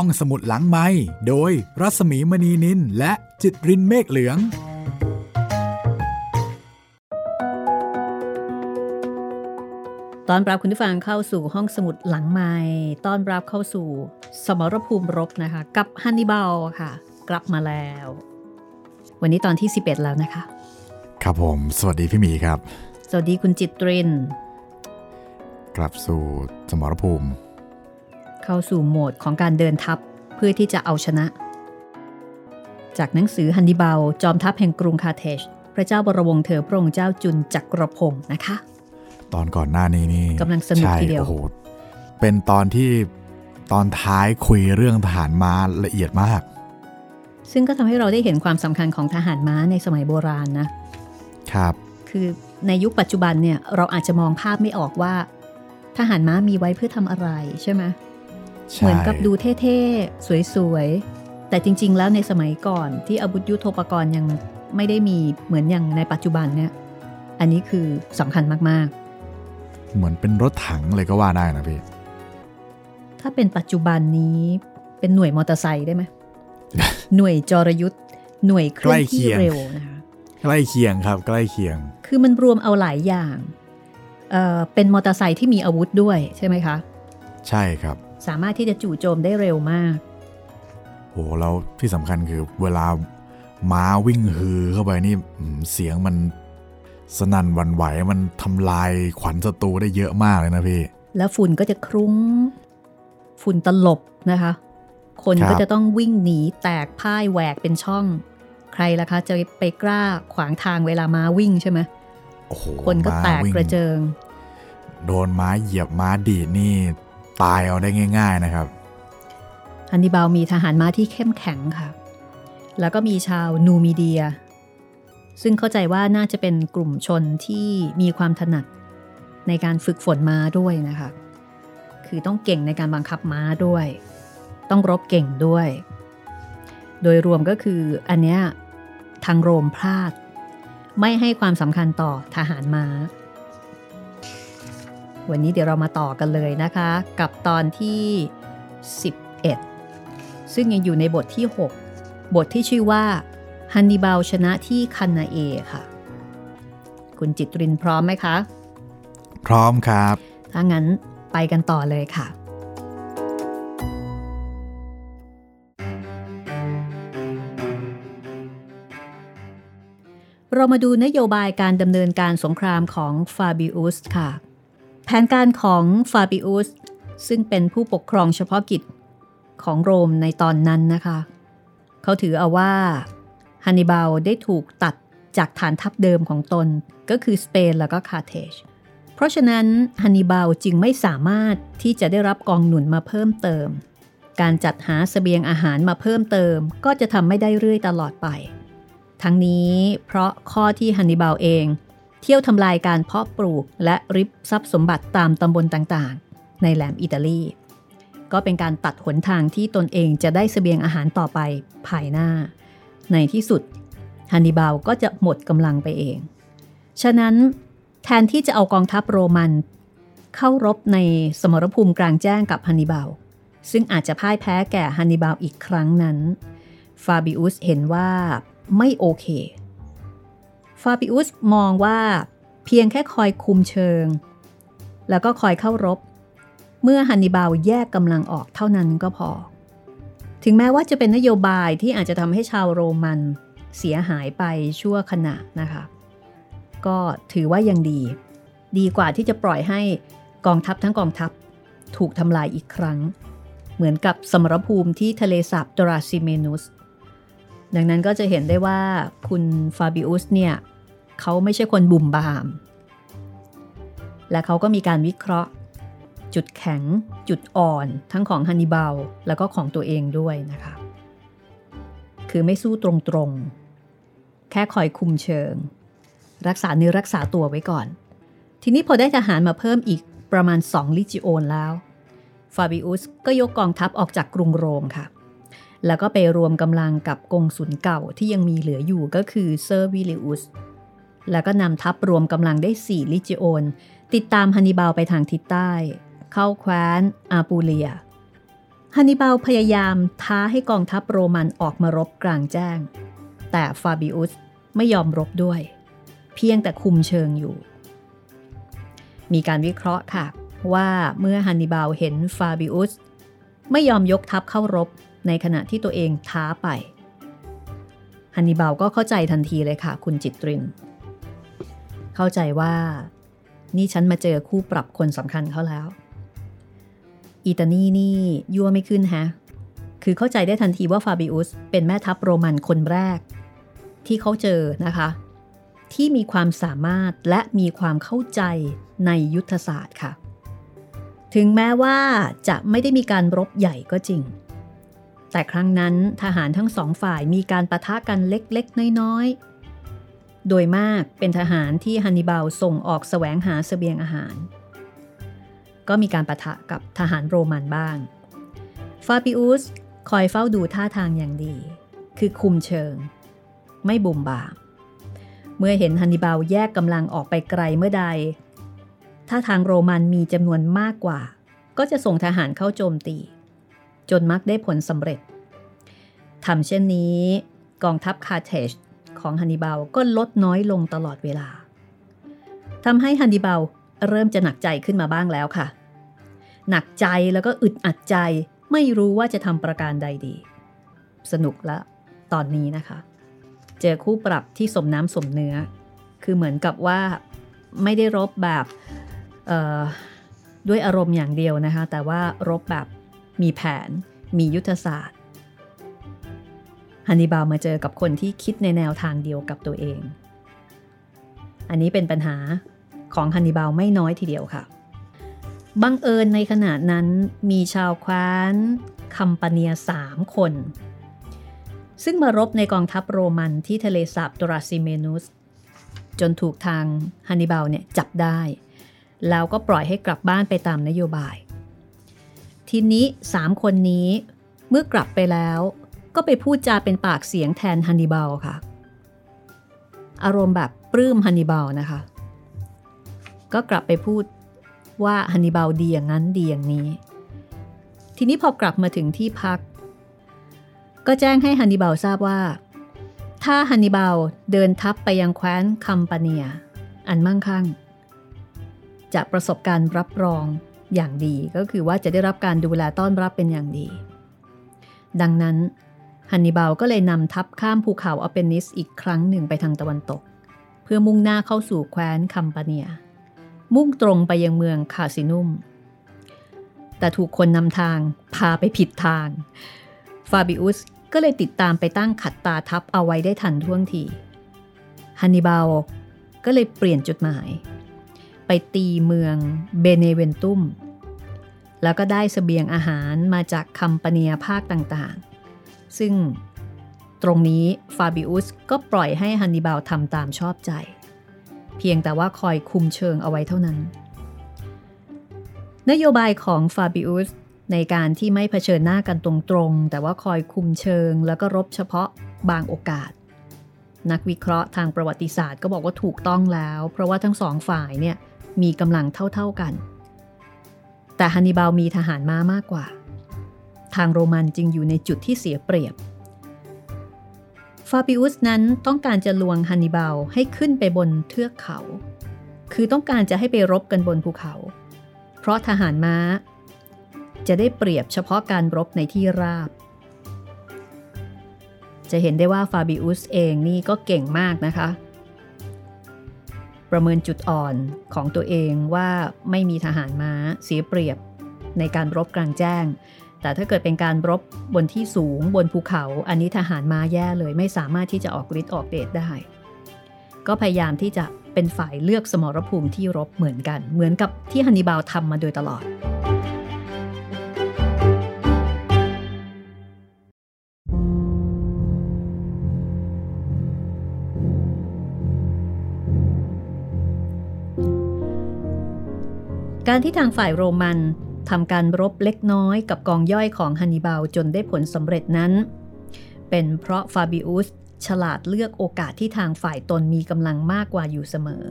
ห้องสมุดหลังไม้โดยรัสมีมณีนินและจิตรินเมฆเหลือง ตอนรับคุณผู้ฟังเข้าสู่ห้องสมุดหลังไม้ต้อนรับเข้าสู่สมรภูมิรบนะคะ กับฮันนิบาลค่ะ กลับมาแล้ว วันนี้ตอนที่ 11 แล้วนะคะ ครับผม สวัสดีพี่หมีครับ สวัสดีคุณจิตริน กลับสู่สมรภูมิ เข้าสู่โหมดของการเดินทัพเพื่อที่จะเอาชนะ จากหนังสือฮันนิบาลจอมทัพแห่งกรุงคาเทจพระเจ้าบรวงเธอพระองค์เจ้าจุนจักรพงศ์นะคะ ตอนก่อนหน้านี้นี่กำลังสนุกใช่ทีเดียวโอ้โหเป็นตอนที่ตอนท้ายคุยเรื่องทหารม้าละเอียดมาก ซึ่งก็ทำให้เราได้เห็นความสำคัญของทหารม้าในสมัยโบราณนะ ครับ คือในยุคปัจจุบันเนี่ยเราอาจจะมองภาพไม่ออกว่า ทหารม้ามีไว้เพื่อทำอะไรใช่ไหมใช่ เหมือนกับดูเท่ๆ สวยๆ แต่จริงๆ แล้วในสมัยก่อนที่อาวุธยุโทโธปกรณ์ยังไม่ได้มีเหมือนอย่างในปัจจุบันเนี่ย อันนี้คือสำคัญมากเหมือนเป็นรถถังเลยก็ว่าได้นะพี่ๆถ้าเป็นปัจจุบันนี้เป็นหน่วยมอเตอร์ไซค์ได้ไหม หน่วยจรยุทธ์หน่วยเคลื่อนที่เร็วนะคะใกล้เคียงครับใกล้เคียง คือมันรวมเอาหลายอย่างเอ่อเป็นมอเตอร์ไซค์ที่มีอาวุธด้วยใช่ไหมคะ ใช่ครับ สามารถที่จะจู่โจมได้เร็วมากโหแล้วที่สำคัญคือเวลาม้าวิ่งฮือเข้าไปนี่อืมเสียงมันสนั่นหวันไหวมันทำลายขวัญศัตรูได้เยอะมากเลยนะพี่ แล้วฝุ่นก็จะคลุ้ง ฝุ่นตลบนะคะ คนครับก็จะต้องวิ่งหนีแตกพ่ายแหวกเป็นช่อง ใครล่ะคะ จะไปกล้าขวางทางเวลาม้าวิ่งใช่ไหมโอ้โหคนก็ม้าแตกวิ่งกระเจิง โดนม้าเหยียบม้าดีดนี่ ตายเอาได้ง่าย ๆนะครับฮันนิบาลมีทหารม้าที่เข้มแข็งค่ะ แล้วก็มีชาวนูมีเดีย ซึ่งเข้าใจว่าน่าจะเป็นกลุ่มชนที่มีความถนัดในการฝึกฝนม้าด้วยนะคะ คือต้องเก่งในการบังคับม้าด้วย ต้องรบเก่งด้วย โดยรวมก็คืออันเนี้ยทางโรมพลาด ไม่ให้ความสำคัญต่อทหารม้า วันนี้เดี๋ยวเรามาต่อกันเลยนะคะ กับตอนที่ 11 ซึ่งยังอยู่ในบทที่ 6 บทที่ชื่อว่าฮันนิบาลชนะที่คันนาเอค่ะ คุณจิตรินพร้อมไหมคะ พร้อมครับ ถ้างั้นไปกันต่อเลยค่ะ เรามาดูนโยบายการดำเนินการสงครามของฟาบิอุสค่ะ แผนการของฟาบิอุสซึ่งเป็นผู้ปกครองเฉพาะกิจของโรมในตอนนั้นนะคะ เขาถือเอาว่าฮันนิบาลได้ถูกตัดจากฐานทัพเดิมของตนก็คือสเปนแล้วก็คาเทจเพราะฉะนั้นฮันนิบาลจึงไม่สามารถที่จะได้รับกองหนุนมาเพิ่มเติม การจัดหาเสบียงอาหารมาเพิ่มเติม ก็จะทำไม่ได้เรื่อยตลอดไป ทั้งนี้เพราะข้อที่ฮันนิบาลเอง เที่ยวทำลายการเพาะปลูกและริบทรัพย์สมบัติตามตำบลต่างๆ ในแหลมอิตาลี ก็เป็นการตัดหนทางที่ตนเองจะได้เสบียงอาหารต่อไปภายหน้า ในที่สุดฮันนิบาลก็จะหมดกำลังไปเอง ฉะนั้นแทนที่จะเอากองทัพโรมัน เข้ารบในสมรภูมิกลางแจ้งกับฮันนิบาล ซึ่งอาจจะพ่ายแพ้แก่ฮันนิบาลอีกครั้งนั้น ฟาบิอุสเห็นว่าไม่โอเค ฟาบิอุสมองว่า เพียงแค่คอยคุมเชิง แล้วก็คอยเข้ารบ เมื่อฮันนิบาลแยกกำลังออกเท่านั้นก็พอ ถึงแม้ว่าจะเป็นนโยบายที่อาจจะทำให้ชาวโรมันเสียหายไปชั่วขณะนะคะ ก็ถือว่ายังดี ดีกว่าที่จะปล่อยให้กองทัพทั้งกองทัพถูกทำลายอีกครั้ง เหมือนกับสมรภูมิที่ทะเลสาบตราซิเมนุส ดังนั้นก็จะเห็นได้ว่าคุณฟาบิอุสเนี่ยเขาไม่ใช่คนบุ่มบาม และเขาก็มีการวิเคราะห์ จุดแข็ง จุดอ่อน ทั้งของฮันนิบาลแล้วก็ของตัวเองด้วยนะคะ คือไม่สู้ตรงๆ แค่คอยคุมเชิง รักษาเนื้อรักษาตัวไว้ก่อน ทีนี้พอได้ทหารมาเพิ่มอีกประมาณ 2 ลิจิโอนแล้ว ฟาบิอุสก็ยกกองทัพออกจากกรุงโรมค่ะ แล้วก็ไปรวมกำลังกับกงสุลเก่าที่ยังมีเหลืออยู่ก็คือเซอร์วิลิอุส แล้วก็นำทัพรวมกำลังได้ 4 ลิจิโอน ติดตามฮันนิบาลไปทางทิศใต้ เข้าแคว้นอาปูเลีย ฮันนิบาลพยายามท้าให้กองทัพโรมันออกมารบกลางแจ้ง แต่ฟาบิอุสไม่ยอมรบด้วย เพียงแต่คุมเชิงอยู่ มีการวิเคราะห์ค่ะว่าเมื่อฮันนิบาลเห็นฟาบิอุสไม่ยอมยกทัพเข้ารบ ในขณะที่ตัวเองท้าไปฮันนิบาลก็เข้าใจทันทีเลยค่ะ คุณจิตริน เข้าใจว่า นี่ฉันมาเจอคู่ปรับคนสำคัญเขาแล้วอีตานีนี่ยั่วไม่ขึ้นฮะ คือเข้าใจได้ทันทีว่าฟาบิอุสเป็นแม่ทัพโรมันคนแรก ที่เขาเจอนะคะ ที่มีความสามารถและมีความเข้าใจในยุทธศาสตร์ค่ะ ถึงแม้ว่าจะไม่ได้มีการรบใหญ่ก็จริง แต่ครั้งนั้นทหารทั้งสองฝ่ายมีการประทะกันเล็กๆ น้อยๆ โดยมากเป็นทหารที่ฮันนิบาลส่งออกสแสวงหาสเสบียงอาหาร ก็มีการประทะกับทหารโรมันบ้าง ฟาปิอุสคอยเฝ้าดูท่าทางอย่างดี คือคุมเชิง ไม่บุ่มบามเมื่อเห็นฮันนิบาลแยกกำลังออกไปไกลเมื่อใด ถ้าทางโรมันมีจำนวนมากกว่า ก็จะส่งทหารเข้าโจมตี จนมักได้ผลสำเร็จ ทำเช่นนี้ กองทัพคาเทจของฮันนิบาลก็ลดน้อยลงตลอดเวลาทำให้ฮันนิบาลเริ่มจะหนักใจขึ้นมาบ้างแล้วค่ะ หนักใจแล้วก็อึดอัดใจไม่รู้ว่าจะทำประการใดดี สนุกละตอนนี้นะคะ เจอคู่ปรับที่สมน้ำสมเนื้อ คือเหมือนกับว่าไม่ได้รบแบบด้วยอารมณ์อย่างเดียวนะคะ แต่ว่ารบแบบมีแผน มียุทธศาสตร์ ฮันนิบาลมาเจอกับคนที่คิดในแนวทางเดียวกับตัวเอง อันนี้เป็นปัญหาของฮันนิบาลไม่น้อยทีเดียวค่ะ บังเอิญในขณะนั้นมีชาวคว้านคัมปาเนียสามคน ซึ่งมารบในกองทัพโรมันที่ทะเลสาบตราซิเมนุส จนถูกทางฮันนิบาลเนี่ยจับได้ แล้วก็ปล่อยให้กลับบ้านไปตามนโยบาย ทีนี้สามคนนี้เมื่อกลับไปแล้ว ก็ไปพูดจาเป็นปากเสียงแทนฮันนิบาลค่ะ อารมณ์แบบปลื้มฮันนิบาลนะคะ ก็กลับไปพูดว่าฮันนิบาลดีอย่างนั้นดีอย่างนี้ ทีนี้พอกลับมาถึงที่พัก ก็แจ้งให้ฮันนิบาลทราบว่า ถ้าฮันนิบาลเดินทัพไปยังแคว้นคัมปาเนีย อันมั่งคั่ง จะประสบการรับรองอย่างดีก็คือว่าจะได้รับการดูแลต้อนรับเป็นอย่างดี ดังนั้น ฮันนิบาลก็เลยนำทัพข้ามภูเขาอเปนิสอีกครั้งหนึ่งไปทางตะวันตก เพื่อมุ่งหน้าเข้าสู่แคว้นคัมปาเนีย มุ่งตรงไปยังเมืองคาสินุม แต่ถูกคนนำทางพาไปผิดทาง ฟาบิอุสก็เลยติดตามไปตั้งขัดตาทับเอาไว้ได้ทันท่วงทีฮันนิบาลก็เลยเปลี่ยนจุดหมาย ไปตีเมืองเบเนเวนตุม แล้วก็ได้สเสบียงอาหารมาจากคัมปาเนียภาคต่างๆ ซึ่งตรงนี้ฟาบิอุสก็ปล่อยให้ฮันนิบาลทำตามชอบใจ เพียงแต่ว่าคอยคุมเชิงเอาไว้เท่านั้น นโยบายของฟาบิอุสในการที่ไม่เผชิญหน้ากันตรงๆ แต่ว่าคอยคุมเชิงแล้วก็รบเฉพาะบางโอกาส นักวิเคราะห์ทางประวัติศาสตร์ก็บอกว่าถูกต้องแล้ว เพราะว่าทั้งสองฝ่ายเนี่ยมีกำลังเท่าๆกัน แต่ฮันนิบาลมีทหารม้ามากกว่า ทางโรมันจึงอยู่ในจุดที่เสียเปรียบ ฟาบิอุสนั้นต้องการจะลวงฮันนิบาลให้ขึ้นไปบนเทือกเขา คือต้องการจะให้ไปรบกันบนภูเขา เพราะทหารม้า จะได้เปรียบเฉพาะการรบในที่ราบ จะเห็นได้ว่าฟาบิอุสเองนี่ก็เก่งมากนะคะประเมินจุดอ่อนของตัวเองว่าไม่มีทหารม้าเสียเปรียบในการรบกลางแจ้ง แต่ถ้าเกิดเป็นการรบบนที่สูงบนภูเขา อันนี้ทหารมาแย่เลยไม่สามารถที่จะออกฤทธิ์ออกเดชได้ ก็พยายามที่จะเป็นฝ่ายเลือกสมรภูมิที่รบเหมือนกัน เหมือนกับที่ฮันนิบาลทำมาโดยตลอด การที่ทางฝ่ายโรมัน ทำการรบเล็กน้อยกับกองย่อยของฮันนิบาลจนได้ผลสำเร็จนั้น เป็นเพราะฟาบิอุสฉลาดเลือกโอกาสที่ทางฝ่ายตนมีกำลังมากกว่าอยู่เสมอ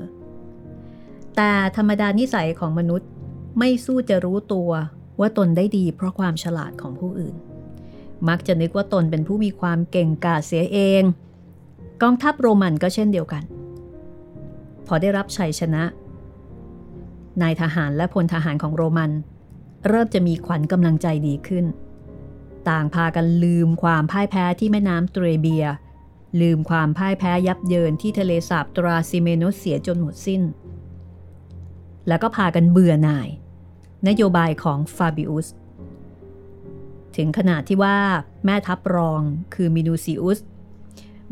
แต่ธรรมดานิสัยของมนุษย์ไม่สู้จะรู้ตัวว่าตนได้ดีเพราะความฉลาดของผู้อื่น มักจะนึกว่าตนเป็นผู้มีความเก่งกาจเสียเอง กองทัพโรมันก็เช่นเดียวกัน พอได้รับชัยชนะ นายทหารและพลทหารของโรมัน เริ่มจะมีขวัญกำลังใจดีขึ้น ต่างพากันลืมความพ่ายแพ้ที่แม่น้ำเตรเบีย ลืมความพ่ายแพ้ยับเยินที่ทะเลสาบตราซิเมโนสเสียจนหมดสิ้น แล้วก็พากันเบื่อหน่าย นโยบายของฟาบิอุสถึงขนาดที่ว่าแม่ทัพรองคือมินูซิอุส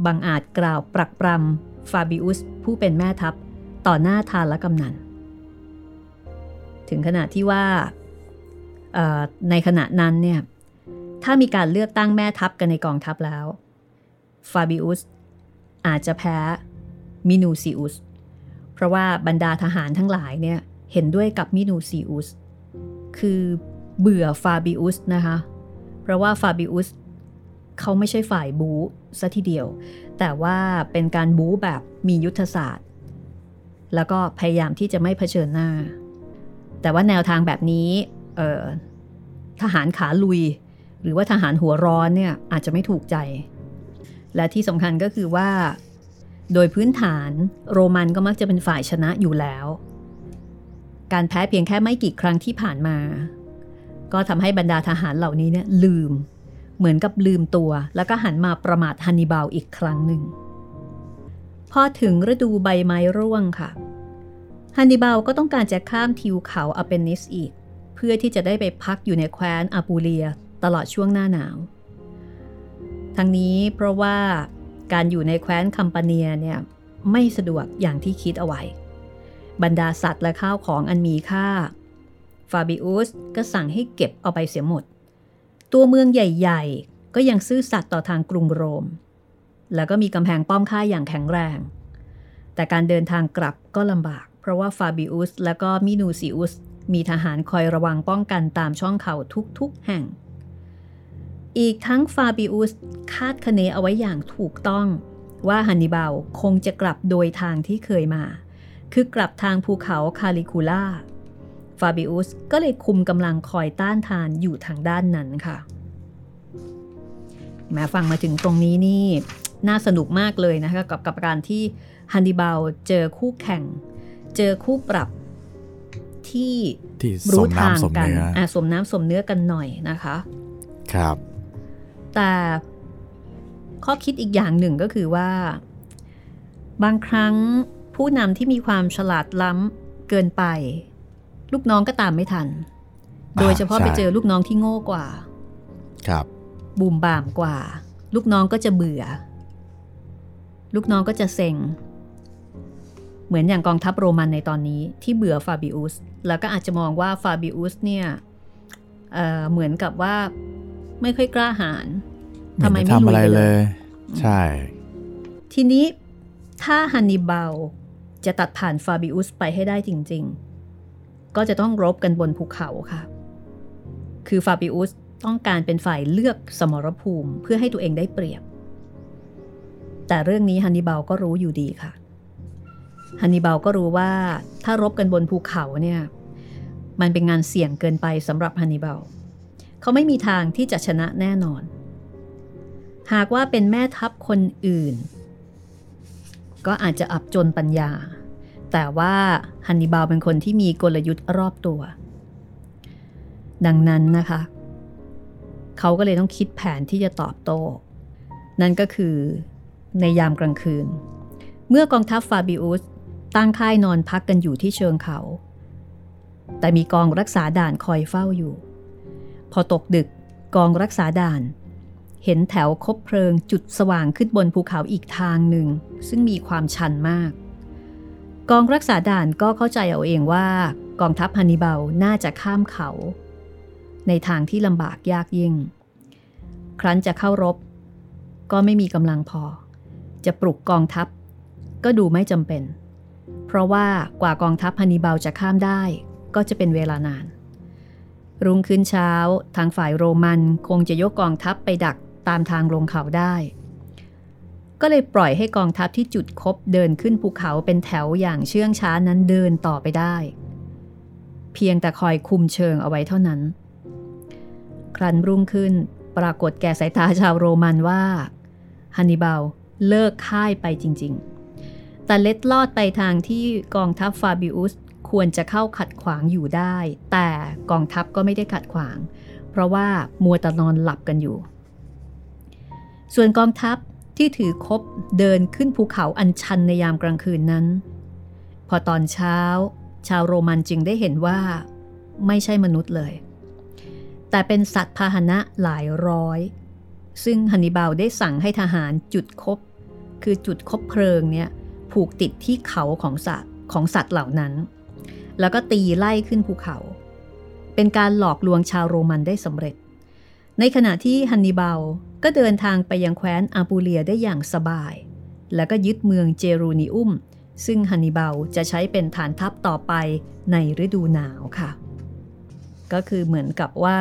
บังอาจกล่าวปรักปรำฟาบิอุสผู้เป็นแม่ทัพต่อหน้าทานและกำนัน ถึงขนาดที่ว่า ในขณะนั้นเนี่ยถ้ามีการเลือกตั้งแม่ทัพกันในกองทัพแล้วฟาบิอุสอาจจะแพ้มินูซิอุสเพราะว่าบรรดาทหารทั้งหลายเนี่ยเห็นด้วยกับมินูซิอุสคือเบื่อฟาบิอุสนะคะ เพราะว่าฟาบิอุสเขาไม่ใช่ฝ่ายบู๊ซะทีเดียว แต่ว่าเป็นการบู๊แบบมียุทธศาสตร์ แล้วก็พยายามที่จะไม่เผชิญหน้า แต่ว่าแนวทางแบบนี้ ทหารขาลุย หรือว่าทหารหัวร้อนเนี่ยอาจจะไม่ถูกใจ และที่สำคัญก็คือว่า โดยพื้นฐานโรมันก็มักจะเป็นฝ่ายชนะอยู่แล้ว การแพ้เพียงแค่ไม่กี่ครั้งที่ผ่านมา ก็ทำให้บรรดาทหารเหล่านี้เนี่ยลืม เหมือนกับลืมตัว แล้วก็หันมาประมาทฮันนิบาลอีกครั้งหนึ่งพอถึงฤดูใบไม้ร่วงค่ะฮันนิบาลก็ต้องการจะข้ามทิวเขาอเปนิสอีก พื่อที่จะได้ไปพักอยู่ในแคว้นอาปูเลียตลอดช่วงหน้าหนาว ทั้งนี้เพราะว่าการอยู่ในแคว้นคัมปาเนียเนี่ยไม่สะดวกอย่างที่คิดเอาไว้ บรรดาสัตว์และข้าวของอันมีค่า ฟาบิอุสก็สั่งให้เก็บเอาไปเสียหมด ตัวเมืองใหญ่ๆ ก็ยังซื่อสัตย์ต่อทางกรุงโรม แล้วก็มีกำแพงป้อมค่ายอย่างแข็งแรง แต่การเดินทางกลับก็ลำบาก เพราะว่าฟาบิอุสและก็มินูซิอุส มีทหารคอยระวังป้องกันตามช่องเขาทุกๆแห่ง อีกทั้งฟาบิอุสคาดคะเนเอาไว้อย่างถูกต้อง ว่าฮันนิบาลคงจะกลับโดยทางที่เคยมา คือกลับทางภูเขาคาลิคูล่า ฟาบิอุสก็เลยคุมกำลังคอยต้านทานอยู่ทางด้านนั้นค่ะ แม้ฟังมาถึงตรงนี้นี่น่าสนุกมากเลยนะคะกับกับการที่ฮันนิบาลเจอคู่แข่ง เจอคู่ปรับ ที่ที่รู้ทางกันอะสมน้ำสมเนื้อกันหน่อยนะคะ ครับ แต่ข้อคิดอีกอย่างหนึ่งก็คือว่า บางครั้งผู้นำที่มีความฉลาดล้ำเกินไป ลูกน้องก็ตามไม่ทัน โดยเฉพาะไปเจอลูกน้องที่โง่กว่า ครับบูมบามกว่า ลูกน้องก็จะเบื่อ ลูกน้องก็จะเซ็ง เหมือนอย่างกองทัพโรมันในตอนนี้ที่เบื่อฟาบิอุส แล้วก็อาจจะมองว่าฟาบิอุสเนี่ยเเหมือนกับว่าไม่ค่อยกล้าหาญทำไมไม่ลุยเลย ใช่ ทีนี้ถ้าฮันนิบาลจะตัดผ่านฟาบิอุสไปให้ได้จริง ๆ ก็จะต้องรบกันบนภูเขาค่ะ คือฟาบิอุสต้องการเป็นฝ่ายเลือกสมรภูมิเพื่อให้ตัวเองได้เปรียบ แต่เรื่องนี้ฮันนิบาลก็รู้อยู่ดีค่ะ ฮันนิบาลก็รู้ว่าถ้ารบกันบนภูเขาเนี่ยมันเป็นงานเสี่ยงเกินไปสำหรับฮันนิบาลเขาไม่มีทางที่จะชนะแน่นอน หากว่าเป็นแม่ทัพคนอื่น ก็อาจจะอับจนปัญญา แต่ว่าฮันนิบาลเป็นคนที่มีกลยุทธ์รอบตัว ดังนั้นนะคะ เขาก็เลยต้องคิดแผนที่จะตอบโต้ นั่นก็คือในยามกลางคืน เมื่อกองทัพฟาบิอุส ตั้งค่ายนอนพักกันอยู่ที่เชิงเขา แต่มีกองรักษาด่านคอยเฝ้าอยู่ พอตกดึกกองรักษาด่าน เห็นแถวคบเพลิงจุดสว่างขึ้นบนภูเขาอีกทางหนึ่ง ซึ่งมีความชันมาก กองรักษาด่านก็เข้าใจเอาเองว่ากองทัพฮันนิบาลน่าจะข้ามเขา ในทางที่ลำบากยากยิ่ง ครั้นจะเข้ารบ ก็ไม่มีกำลังพอ จะปลุกกองทัพ ก็ดูไม่จำเป็น เพราะว่ากว่ากองทัพฮันนิบาลจะข้ามได้ก็จะเป็นเวลานาน รุ่งขึ้นเช้าทางฝ่ายโรมันคงจะยกกองทัพไปดักตามทางลงเขาได้ ก็เลยปล่อยให้กองทัพที่จุดคบเดินขึ้นภูเขาเป็นแถวอย่างเชื่องช้านั้นเดินต่อไปได้ เพียงแต่คอยคุมเชิงเอาไว้เท่านั้น ครันรุ่งขึ้นปรากฏแก่สายตาชาวโรมันว่าฮันนิบาลเลิกค่ายไปจริง ๆ แต่เล็ดลอดไปทางที่กองทัพฟาบิอุสควรจะเข้าขัดขวางอยู่ได้ แต่กองทัพก็ไม่ได้ขัดขวาง เพราะว่ามัวแต่นอนหลับกันอยู่ ส่วนกองทัพที่ถือคบเดินขึ้นภูเขาอันชันในยามกลางคืนนั้น พอตอนเช้า ชาวโรมันจึงได้เห็นว่า ไม่ใช่มนุษย์เลย แต่เป็นสัตว์พาหนะหลายร้อย ซึ่งฮันนิบาลได้สั่งให้ทหารจุดคบ คือจุดคบเพลิงเนี่ย ผูกติดที่เขาของสัตว์ของสัตว์เหล่านั้น แล้วก็ตีไล่ขึ้นภูเขา เป็นการหลอกลวงชาวโรมันได้สำเร็จ ในขณะที่ฮันนิบาลก็เดินทางไปยังแคว้นอาปูเลียได้อย่างสบาย แล้วก็ยึดเมืองเจรูนิอุมซึ่งฮันนิบาลจะใช้เป็นฐานทัพต่อไปในฤดูหนาวค่ะ ก็คือเหมือนกับว่า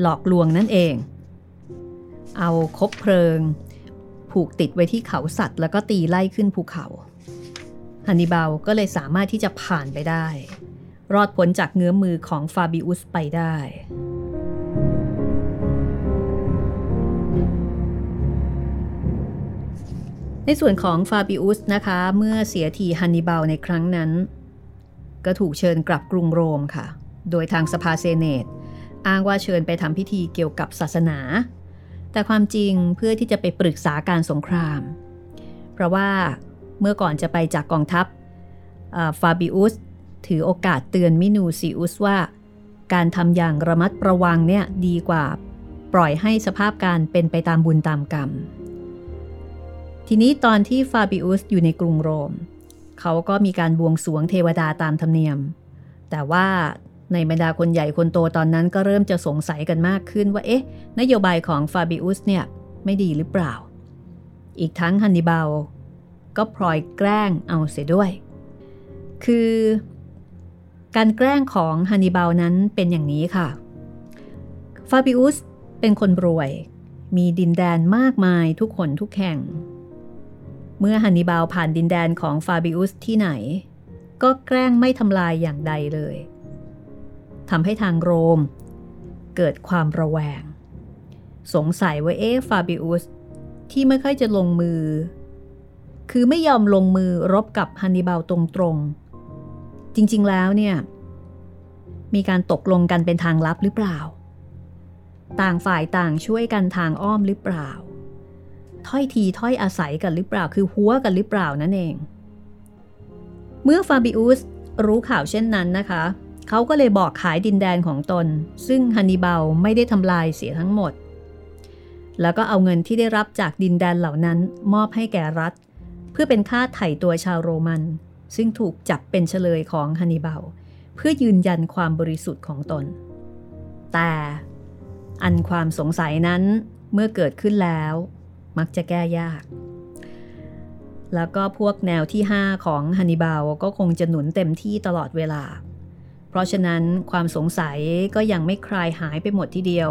หลอกลวงนั่นเอง เอาคบเพลิง ผูกติดไว้ที่เขาสัตว์ แล้วก็ตีไล่ขึ้นภูเขาฮันนิบาลก็เลยสามารถที่จะผ่านไปได้ รอดพ้นจากเงื้อมือของฟาบิอุสไปได้ ในส่วนของฟาบิอุสนะคะ เมื่อเสียทีฮันนิบาลในครั้งนั้น ก็ถูกเชิญกลับกรุงโรมค่ะ โดยทางสภาเซเนต อ้างว่าเชิญไปทำพิธีเกี่ยวกับศาสนา แต่ความจริงเพื่อที่จะไปปรึกษาการสงคราม เพราะว่าเมื่อก่อนจะไปจากกองทัพฟาบิอุสถือโอกาสเตือนมินูซิอุสว่า การทำอย่างระมัดระวังเนี่ยดีกว่าปล่อยให้สภาพการเป็นไปตามบุญตามกรรม ทีนี้ตอนที่ฟาบิอุสอยู่ในกรุงโรม เขาก็มีการบวงสวงเทวดาตามธรรมเนียม แต่ว่า ในบรรดาคนใหญ่คนโตตอนนั้นก็เริ่มจะสงสัยกันมากขึ้นว่าเอ๊ะ นโยบายของฟาบิอุสเนี่ย ไม่ดีหรือเปล่า อีกทั้งฮันนิบาลก็พลอยแกล้งเอาเสียด้วย คือ การแกล้งของฮันนิบาลนั้นเป็นอย่างนี้ค่ะ ฟาบิอุสเป็นคนรวย มีดินแดนมากมายทุกคนทุกแห่ง เมื่อฮันนิบาลผ่านดินแดนของฟาบิอุสที่ไหน ก็แกล้งไม่ทำลายอย่างใดเลย ทำให้ทางโรม เกิดความระแวง สงสัยว่าเอ๊ฟาบิอุสที่ไม่ค่อยจะลงมือ คือไม่ยอมลงมือรบกับฮันนิบาลตรงๆ จริงๆแล้วเนี่ย มีการตกลงกันเป็นทางลับหรือเปล่า ต่างฝ่ายต่างช่วยกันทางอ้อมหรือเปล่า ถ้อยทีถ้อยอาศัยกันหรือเปล่า คือหัวกันหรือเปล่านั่นเอง เมื่อฟาบิอุสรู้ข่าวเช่นนั้นนะคะ เขาก็เลยบอกขายดินแดนของตน ซึ่งฮันนิบาลไม่ได้ทำลายเสียทั้งหมด แล้วก็เอาเงินที่ได้รับจากดินแดนเหล่านั้นมอบให้แก่รัฐ เพื่อเป็นค่าไถ่ตัวชาวโรมัน ซึ่งถูกจับเป็นเฉลยของฮันนิบาลเพื่อยืนยันความบริสุทธิ์ของตน แต่อันความสงสัยนั้นเมื่อเกิดขึ้นแล้ว มักจะแก้ยาก แล้วก็พวกแนวที่ 5 ของฮันนิบาลก็คงจะหนุนเต็มที่ตลอดเวลา ราะฉะนั้นความสงสัยก็ยังไม่คลายหายไปหมดทีเดียว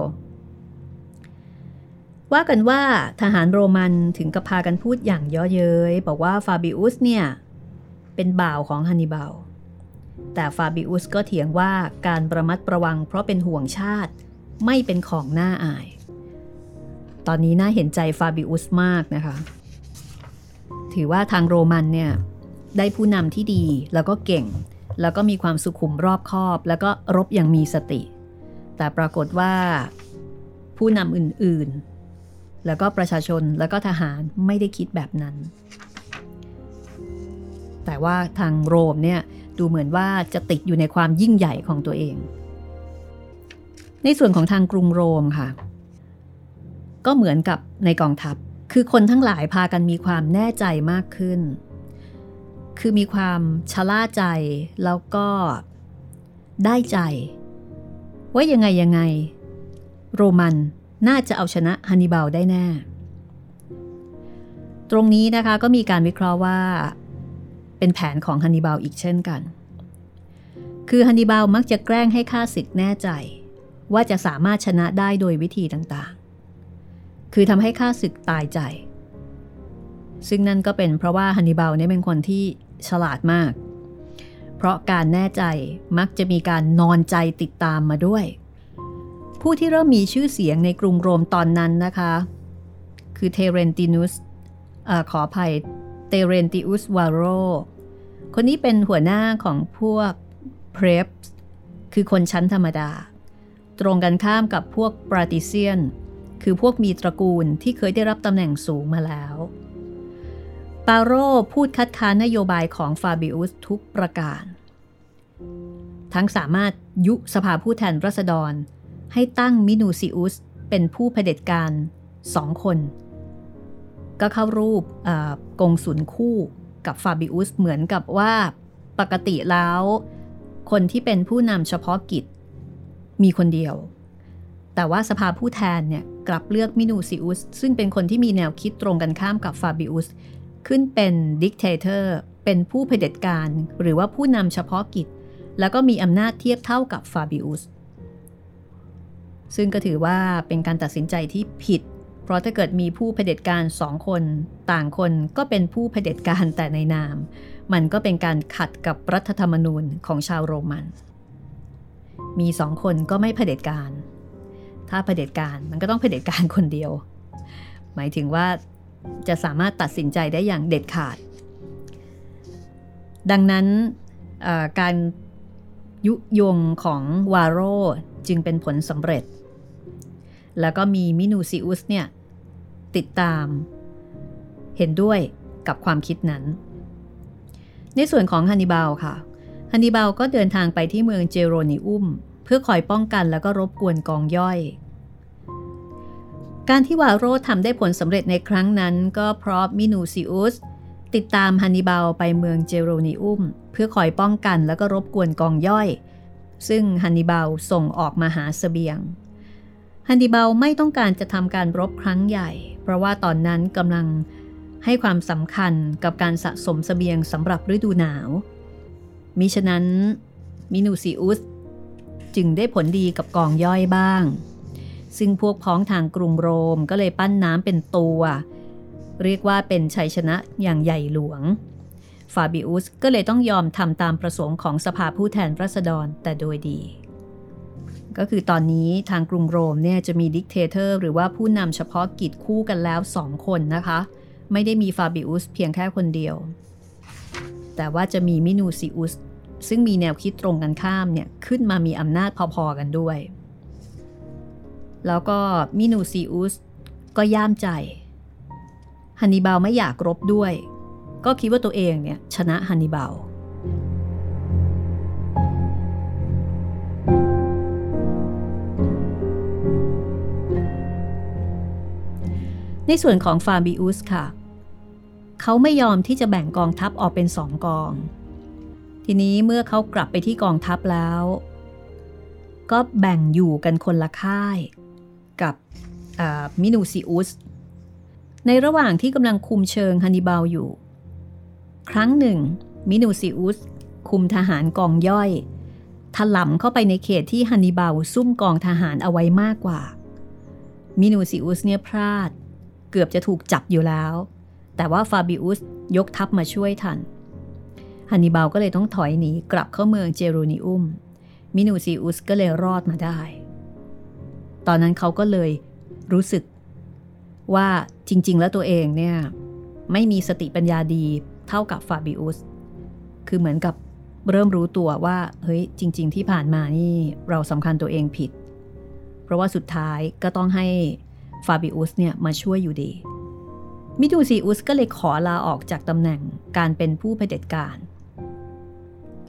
ว่ากันว่าทหารโรมันถึงกับพากันพูดอย่างย่อเย้ยบอกว่าฟาบิอุสเนี่ย เป็นบ่าวของฮันนิบาล แต่ฟาบิอุสก็เถียงว่าการประมัดระวังเพราะเป็นห่วงชาติไม่เป็นของน่าอาย ตอนนี้น่าเห็นใจฟาบิอุสมากนะคะ ถือว่าทางโรมันเนี่ยได้ผู้นำที่ดีแล้วก็เก่ง แล้วก็มีความสุขุมรอบคอบ แล้วก็รบอย่างมีสติ แต่ปรากฏว่า ผู้นำอื่นๆ แล้วก็ประชาชนแล้วก็ทหารไม่ได้คิดแบบนั้น แต่ว่าทางโรมเนี่ยดูเหมือนว่าจะติดอยู่ในความยิ่งใหญ่ของตัวเอง ในส่วนของทางกรุงโรมค่ะ ก็เหมือนกับในกองทัพ คือคนทั้งหลายพากันมีความแน่ใจมากขึ้น คือมีความชะล่าใจแล้วก็ได้ใจ ว่ายังไงยังไง โรมันน่าจะเอาชนะฮันนิบาลได้แน่ ตรงนี้นะคะก็มีการวิเคราะห์ว่า เป็นแผนของฮันนิบาลอีกเช่นกัน คือฮันนิบาลมักจะแกล้งให้ข้าศึกแน่ใจ ว่าจะสามารถชนะได้โดยวิธีต่างๆ คือทำให้ข้าศึกตายใจซึ่งนั่นก็เป็นเพราะว่าฮันนิบาลเนี่ยเป็นคนที่ ฉลาดมาก เพราะการแน่ใจมักจะมีการนอนใจติดตามมาด้วย ผู้ที่เริ่มมีชื่อเสียงในกรุงโรมตอนนั้นนะคะ คือเทเรนตินุสอขออภัยเตเรนติอุสวาโร คนนี้เป็นหัวหน้าของพวกเพรฟคือคนชั้นธรรมดา ตรงกันข้ามกับพวกปราติเซียน คือพวกมีตระกูลที่เคยได้รับตำแหน่งสูงมาแล้ว ปาโรพูดคัดค้านนโยบายของฟาบิอุสทุกประการ ทั้งสามารถยุสภาผู้แทนรัษฎร ให้ตั้งมินูซิอุสเป็นผู้เผด็จการสองคน ก็เข้ารูปกงสุนคู่กับฟาบิอุสเหมือนกับว่าปกติแล้ว คนที่เป็นผู้นำเฉพาะกิจ มีคนเดียว แต่ว่าสภาผู้แทนเนี่ยกลับเลือกมินูซิอุสซึ่งเป็นคนที่มีแนวคิดตรงกันข้ามกับฟาบิอุส ขึ้นเป็น dictator เป็นผู้เผด็จการ หรือว่าผู้นำเฉพาะกิจ แล้วก็มีอำนาจเทียบเท่ากับฟาบิอุสซึ่งก็ถือว่าเป็นการตัดสินใจที่ผิด เพราะถ้าเกิดมีผู้เผด็จการสองคน ต่างคนก็เป็นผู้เผด็จการแต่ในนาม มันก็เป็นการขัดกับรัฐธรรมนูญของชาวโรมัน มีสองคนก็ไม่เผด็จการ ถ้าเผด็จการมันก็ต้องเผด็จการคนเดียว หมายถึงว่า จะสามารถตัดสินใจได้อย่างเด็ดขาด ดังนั้นการยุยงของวาโรจึงเป็นผลสำเร็จ แล้วก็มีมินูซิอุสเนี่ย ติดตามเห็นด้วยกับความคิดนั้น ในส่วนของฮันนิบาลค่ะ ฮันนิบาลก็เดินทางไปที่เมืองเจโรนิอุม เพื่อคอยป้องกันแล้วก็รบกวนกองย่อย การที่วาโรทำได้ผลสำเร็จในครั้งนั้นก็เพราะมินูซิอุสติดตามฮันนิบาลไปเมืองเจโรนิอุม เพื่อคอยป้องกันแล้วก็รบกวนกองย่อย ซึ่งฮันนิบาลส่งออกมาหาสเสบียงฮันนิบาลไม่ต้องการจะทำการรบครั้งใหญ่ เพราะว่าตอนนั้นกำลังให้ความสำคัญกับการสะสมสเสบียงสำหรับฤดูหนาว มิฉะนั้นมินูซิอุสจึงได้ผลดีกับกองย่อยบ้าง ซึ่งพวกพ้องทางกรุงโรมก็เลยปั้นน้ำเป็นตัว เรียกว่าเป็นชัยชนะอย่างใหญ่หลวง ฟาบิอุสก็เลยต้องยอมทำตามประสงค์ของสภาผู้แทนราษฎรแต่โดยดี ก็คือตอนนี้ทางกรุงโรมเนี่ยจะมี dictator หรือว่าผู้นำเฉพาะกิจคู่กันแล้วสองคนนะคะ ไม่ได้มีฟาบิอุสเพียงแค่คนเดียว แต่ว่าจะมีมินูซิอุสซึ่งมีแนวคิดตรงกันข้ามเนี่ยขึ้นมามีอำนาจพอๆกันด้วย แล้วก็มินูซิอุสก็ย่ามใจฮันนิบาลไม่อยากรบด้วย ก็คิดว่าตัวเองเนี่ยชนะฮันนิบาลในส่วนของฟาบิอุสค่ะ เขาไม่ยอมที่จะแบ่งกองทัพออกเป็นสองกอง ทีนี้เมื่อเขากลับไปที่กองทัพแล้ว ก็แบ่งอยู่กันคนละค่าย กับมินูซิอุสในระหว่างที่กำลังคุมเชิงฮันนิบาลอยู่ ครั้งหนึ่ง มินูซิอุสคุมทหารกองย่อยถล่มเข้าไปในเขตที่ฮันนิบาลซุ่มกองทหารเอาไว้มากกว่า มินูซิอุสเนี่ยพลาด เกือบจะถูกจับอยู่แล้ว แต่ว่าฟาบิอุสยกทัพมาช่วยทัน ฮันนิบาลก็เลยต้องถอยหนีกลับเข้าเมืองเจรูนิอุม มินูซิอุสก็เลยรอดมาได้ ตอนนั้นเขาก็เลยรู้สึกว่าจริง ๆ แล้วตัวเองเนี่ยไม่มีสติปัญญาดีเท่ากับฟาบิอุส คือเหมือนกับเริ่มรู้ตัวว่าเฮ้ยจริง ๆ ที่ผ่านมานี่เราสำคัญตัวเองผิด เพราะว่าสุดท้ายก็ต้องให้ฟาบิอุสเนี่ยมาช่วยอยู่ดี มิดูซีอุสก็เลยขอลาออกจากตำแหน่งการเป็นผู้เผด็จการ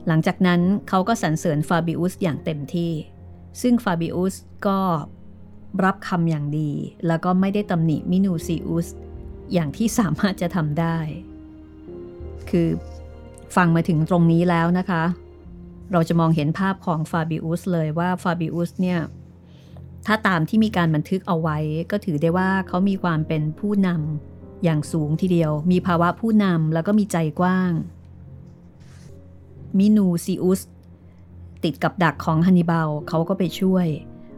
หลังจากนั้นเขาก็สรรเสริญฟาบิอุสอย่างเต็มที่ ซึ่งฟาบิอุสก็ รับคำอย่างดี แล้วก็ไม่ได้ตำหนิมินูซีอุสอย่างที่สามารถจะทำได้ คือฟังมาถึงตรงนี้แล้วนะคะ เราจะมองเห็นภาพของฟาบิอุสเลยว่าฟาบิอุสเนี่ยถ้าตามที่มีการบันทึกเอาไว้ก็ถือได้ว่าเขามีความเป็นผู้นำอย่างสูงทีเดียว มีภาวะผู้นำแล้วก็มีใจกว้าง มินูซีอุสติดกับดักของฮันนิบาลเขาก็ไปช่วย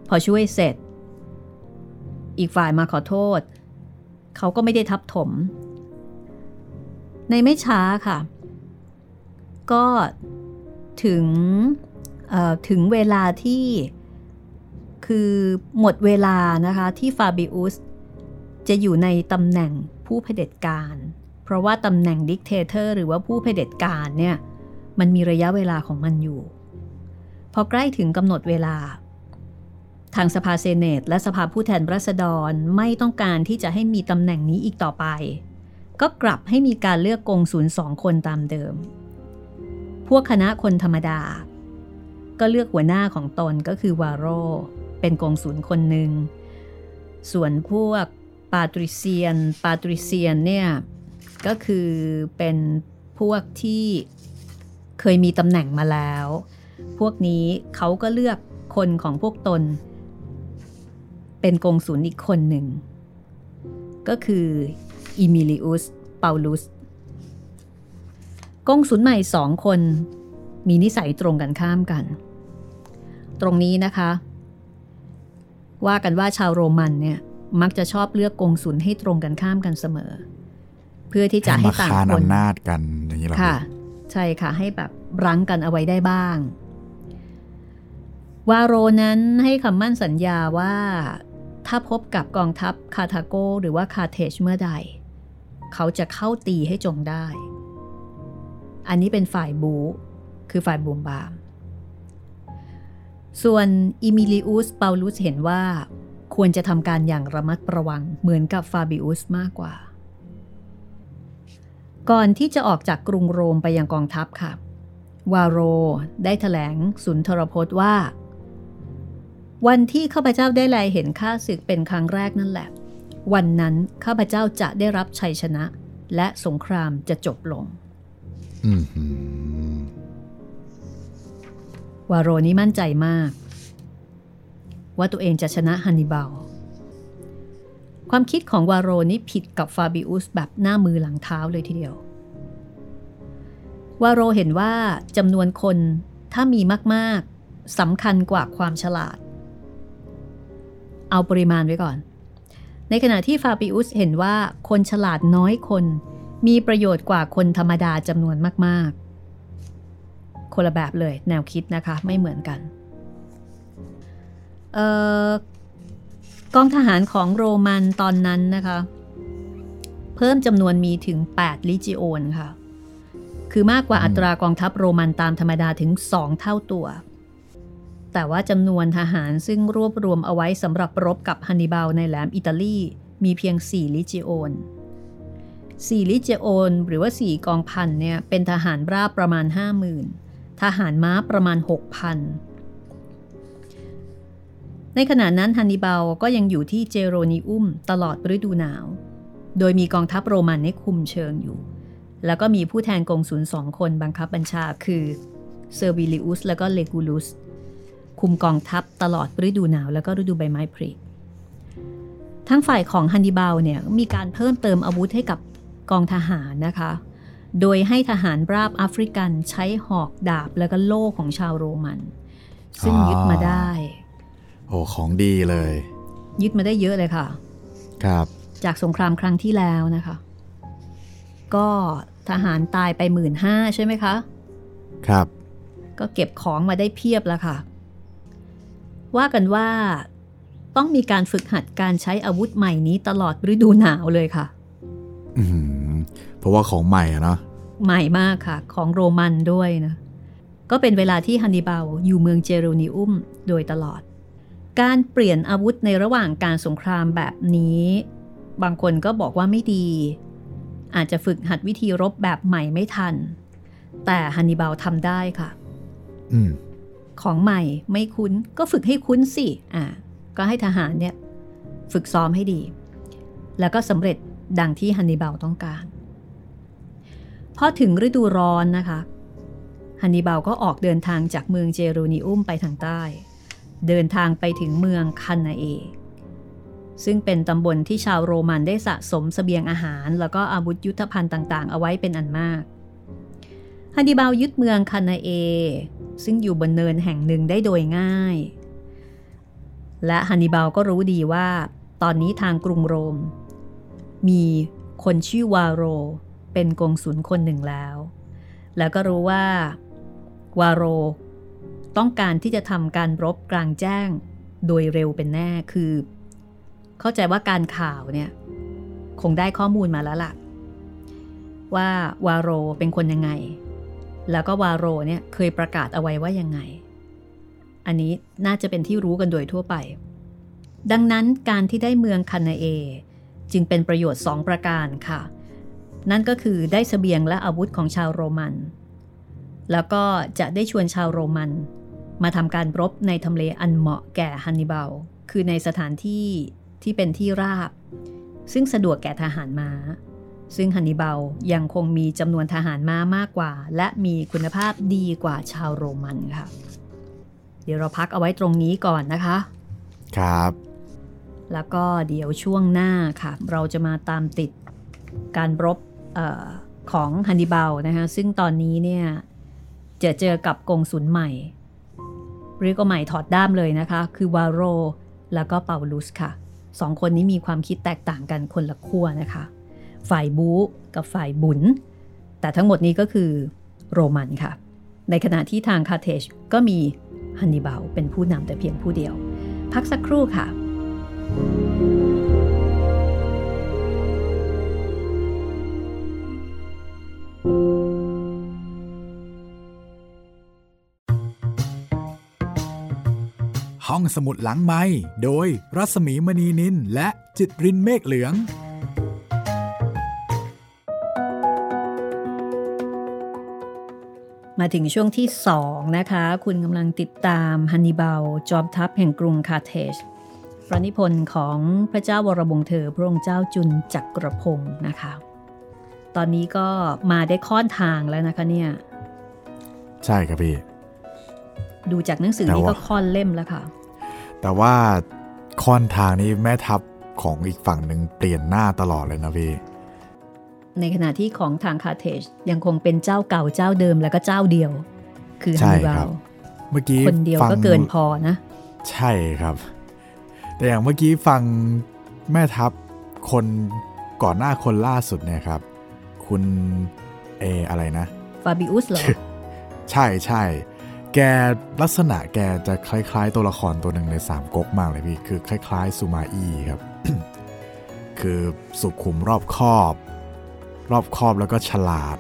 พอช่วยเสร็จ อีกฝ่ายมาขอโทษ เขาก็ไม่ได้ทับถม ในไม่ช้าค่ะ ก็ถึงถึงเวลาที่คือหมดเวลานะคะที่ฟาบิอุสจะอยู่ในตำแหน่งผู้เผด็จการ เพราะว่าตำแหน่งดิกเตเตอร์หรือว่าผู้เผด็จการเนี่ยมันมีระยะเวลาของมันอยู่ พอใกล้ถึงกำหนดเวลา ทางสภาเซเนตและสภาผู้แทนราษฎรไม่ต้องการที่จะให้มีตำแหน่งนี้อีกต่อไป ก็กลับให้มีการเลือกกงศูนย์สองคนตามเดิม พวกคณะคนธรรมดา ก็เลือกหัวหน้าของตนก็คือวาโร เป็นกงศูนย์คนหนึ่ง ส่วนพวกปาตริเซียน ปาตริเซียนเนี่ยก็คือเป็นพวกที่เคยมีตำแหน่งมาแล้ว พวกนี้เขาก็เลือกคนของพวกตน เป็นกงศูนย์อีกคนหนึ่ง ก็คืออิมิลิอุสเปาลุสกงศูนย์ใหม่สองคนมีนิสัยตรงกันข้ามกัน ตรงนี้นะคะ ว่ากันว่าชาวโรมันเนี่ย มักจะชอบเลือกกงศูนย์ให้ตรงกันข้ามกันเสมอ เพื่อที่จะให้ต่างคนอำนาจกันอย่างนี้หรอค่ะ ใช่ค่ะ ให้แบบรั้งกันเอาไว้ได้บ้างวาโรนั้นให้คำมั่นสัญญาว่า ถ้าพบกับกองทัพคาร์ทาโกหรือว่าคาร์เธจเมื่อใด เขาจะเข้าตีให้จงได้ อันนี้เป็นฝ่ายบู๊ คือฝ่ายบูมบาม ส่วนอิมิลิอุสเปาลุสเห็นว่าควรจะทำการอย่างระมัดระวังเหมือนกับฟาบิอุสมากกว่า ก่อนที่จะออกจากกรุงโรมไปยังกองทัพค่ะ วาโรได้แถลงสุนทรพจน์ว่า วันที่ข้าพเจ้าได้แลเห็นข้าศึกเป็นครั้งแรกนั่นแหละ วันนั้นข้าพเจ้าจะได้รับชัยชนะ และสงครามจะจบลงอือหือวาโรนี้มั่นใจมาก ว่าตัวเองจะชนะฮันนิบาล ความคิดของวาโรนี้ผิดกับฟาบิอุสแบบหน้ามือหลังเท้าเลยทีเดียว วาโรเห็นว่าจำนวนคนถ้ามีมาก ๆสำคัญกว่าความฉลาด เอาปริมาณไว้ก่อน ในขณะที่ฟาบิอุสเห็นว่าคนฉลาดน้อยคน มีประโยชน์กว่าคนธรรมดาจำนวนมากๆ คนละแบบเลยแนวคิดนะคะไม่เหมือนกันออกองทหารของโรมันตอนนั้นนะคะ เพิ่มจำนวนมีถึง 8 ลิจิโอนค่ะ คือมากกว่าอัตรากองทัพโรมันตามธรรมดาถึง 2 เท่าตัว แต่ว่าจำนวนทหารซึ่งรวบรวมเอาไว้สำหรับรบกับฮันนิบาลในแหลมอิตาลี มีเพียง 4 ลิจิโอน4ลิจิโอนหรือว่า 4 กองพันเนี่ยเป็นทหารราบประมาณ 50,000 ทหารม้าประมาณ 6,000 ในขณะนั้นฮันนิบาลก็ยังอยู่ที่เจโรนีอุมตลอดฤดูหนาว โดยมีกองทัพโรมันในคุมเชิงอยู่ แล้วก็มีผู้แทนกองศูนย์สองคนบังคับบัญชาคือเซอร์วิลิอุสและก็เลกูลุส คุมกองทัพตลอดฤดูหนาวแล้วก็ฤดูใบไม้ผลิทั้งฝ่ายของฮันนิบาลเนี่ยมีการเพิ่มเติมอาวุธให้กับกองทหารนะคะ โดยให้ทหารราบแอฟริกันใช้หอกดาบแล้วก็โล่ของชาวโรมัน ซึ่งยึดมาได้ โอ้ของดีเลย ยึดมาได้เยอะเลยค่ะ ครับ จากสงครามครั้งที่แล้วนะคะ ก็ทหารตายไปหมื่นห้าใช่ไหมคะ ครับ ก็เก็บของมาได้เพียบแล้วค่ะ ว่ากันว่าต้องมีการฝึกหัดการใช้อาวุธใหม่นี้ตลอดฤดูหนาวเลยค่ะอืมเพราะว่าของใหม่อะเนาะใหม่มากค่ะ ของโรมันด้วยนะ ก็เป็นเวลาที่ฮันนิบาลอยู่เมืองเจโรนิอุมโดยตลอด การเปลี่ยนอาวุธในระหว่างการสงครามแบบนี้ บางคนก็บอกว่าไม่ดี อาจจะฝึกหัดวิธีรบแบบใหม่ไม่ทัน แต่ฮันนิบาลทำได้ค่ะ อืม ของใหม่ไม่คุ้นก็ฝึกให้คุ้นสิอ่าก็ให้ทหารเนี่ยฝึกซ้อมให้ดี แล้วก็สำเร็จดังที่ฮันนิบาลต้องการ พอถึงฤดูร้อนนะคะฮันนิบาลก็ออกเดินทางจากเมืองเจรูนิอุมไปทางใต้ เดินทางไปถึงเมืองคันนาเอ ซึ่งเป็นตำบลที่ชาวโรมันได้สะสมสเสบียงอาหาร แล้วก็อาวุธยุทธภัณฑ์ต่าง ๆ เอาไว้เป็นอันมาก ฮันนิบาลยึดเมืองคันาเอ ซึ่งอยู่บนเนินแห่งหนึ่งได้โดยง่าย และฮันนิบาลก็รู้ดีว่า ตอนนี้ทางกรุงโรม มีคนชื่อวาโร เป็นกงสุลคนหนึ่งแล้ว แล้วก็รู้ว่าวาโร ต้องการที่จะทำการรบกลางแจ้งโดยเร็วเป็นแน่คือ เข้าใจว่าการข่าวเนี่ย คงได้ข้อมูลมาแล้วล่ะ ว่าวาโรเป็นคนยังไง แล้วก็วาโรเนี่ยเคยประกาศเอาไว้ว่ายังไง อันนี้น่าจะเป็นที่รู้กันโดยทั่วไป ดังนั้นการที่ได้เมืองคานาเอ จึงเป็นประโยชน์ 2 ประการค่ะ นั่นก็คือได้สเสบียงและอาวุธของชาวโรมัน แล้วก็จะได้ชวนชาวโรมัน มาทำการรบในทำเลอันเหมาะแก่ฮันนิบาล คือในสถานที่ที่เป็นที่ราบ ซึ่งสะดวกแก่ทหารมา้า ซึ่งฮันนิบาลยังคงมีจำนวนทหารม้ามากกว่า และมีคุณภาพดีกว่าชาวโรมันค่ะ เดี๋ยวเราพักเอาไว้ตรงนี้ก่อนนะคะ ครับ แล้วก็เดี๋ยวช่วงหน้าค่ะ เราจะมาตามติดการรบออของฮันนิบาลนะคะซึ่งตอนนี้เนี่ยจะเจอกับกงสุนใหม่เรียกว่าใหม่ถอดด้ามเลยนะคะ คือวาโร แล้วก็เปาลุสค่ะสองคนนี้มีความคิดแตกต่างกันคนละขั้วนะคะ ฝ่ายบู๊กับฝ่ายบุญ แต่ทั้งหมดนี้ก็คือโรมันค่ะ ในขณะที่ทางคาเทจก็มีฮันนิบาลเป็นผู้นำแต่เพียงผู้เดียว พักสักครู่ค่ะ ห้องสมุดหลังไม้โดยรัสมีมณีนินและจิตรินเมฆเหลือง มาถึงช่วงที่ 2 นะคะ คุณกำลังติดตามฮันนิบาลจอมทัพแห่งกรุงคาเทจพระนิพนธ์ของพระเจ้าวรบงเธอ พระองค์เจ้าจุนจักรพงศ์นะคะ ตอนนี้ก็มาได้ค่อนทางแล้วนะคะเนี่ย ใช่ครับพี่ ดูจากหนังสือนี้ก็ค่อนเล่มแล้วค่ะ แต่ว่าค่อนทางนี้แม่ทัพของอีกฝั่งหนึ่งเปลี่ยนหน้าตลอดเลยนะพี่ ในขณะที่ของทางคาเทจยังคงเป็นเจ้าเก่าเจ้าเดิมแล้วก็เจ้าเดียว คือฮันนิบาลเมื่อกี้คนเดียวก็เกินพอนะ ใช่ครับ แต่อย่างเมื่อกี้ฟังแม่ทัพคนก่อนหน้าคนล่าสุดเนี่ยครับ คุณเออะไรนะฟาบิอุสเหรอ ใช่ใช่แกลักษณะแกจะคล้าย ๆ ตัวละครตัวหนึ่งในสามก๊กมากเลยพี่ คือคล้าย ๆ ซูมาอี้ครับ คือสุขุมรอบคอบ รอบคอบแล้วก็ฉลาด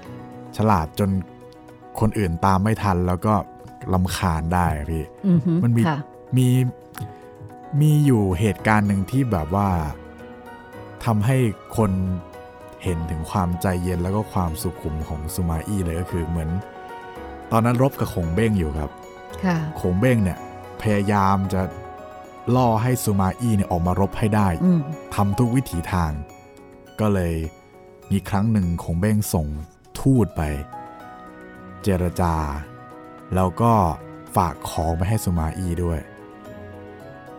ฉลาดจนคนอื่นตามไม่ทัน แล้วก็ลำคาญได้พี่อือฮึมันมีค่ะมีมีอยู่เหตุการณ์หนึ่งที่แบบว่าทำให้คนเห็นถึงความใจเย็นแล้วก็ความสุขุมของซูมาอี้เลยก็คือเหมือน ตอนนั้นรบกับคงเบ้งอยู่ครับค่ะคงเบ้งเนี่ย พยายามจะล่อให้ซูมาอี้เนี่ยออกมารบให้ได้อืมทำทุกวิถีทาง ก็เลย มีครั้งหนึ่งคงเบ้งส่งทูตไป เจรจา แล้วก็ฝากของไปให้ซูมาอี้ด้วย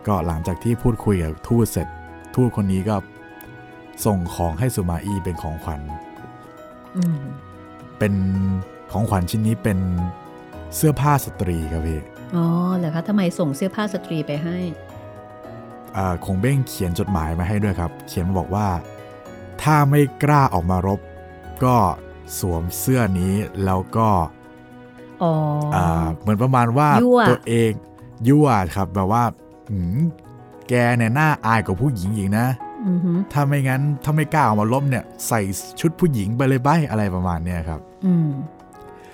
ก็หลังจากที่พูดคุยกับทูตเสร็จ ทูตคนนี้ก็ส่งของให้ซูมาอี้เป็นของขวัญอืมเป็นของขวัญชิ้นนี้เป็นเสื้อผ้าสตรีครับพี่ อ๋อเหรอคะทำไมส่งเสื้อผ้าสตรีไปให้อ่าคงเบ้งเขียนจดหมายมาให้ด้วยครับ เขียนมาบอกว่า ถ้าไม่กล้าออกมารบ ก็สวมเสื้อนี้แล้วก็อ๋อออ่าเหมือนประมาณว่ายั่วตัวเองยั่วครับแบบว่าหืมแกเนี่ยหน้าอายกว่าผู้หญิงอีกนะอือฮึถ้าไม่งั้นถ้าไม่กล้าออกมารบเนี่ย ใส่ชุดผู้หญิงไปเลยใบอะไรประมาณเนี้ยครับอืม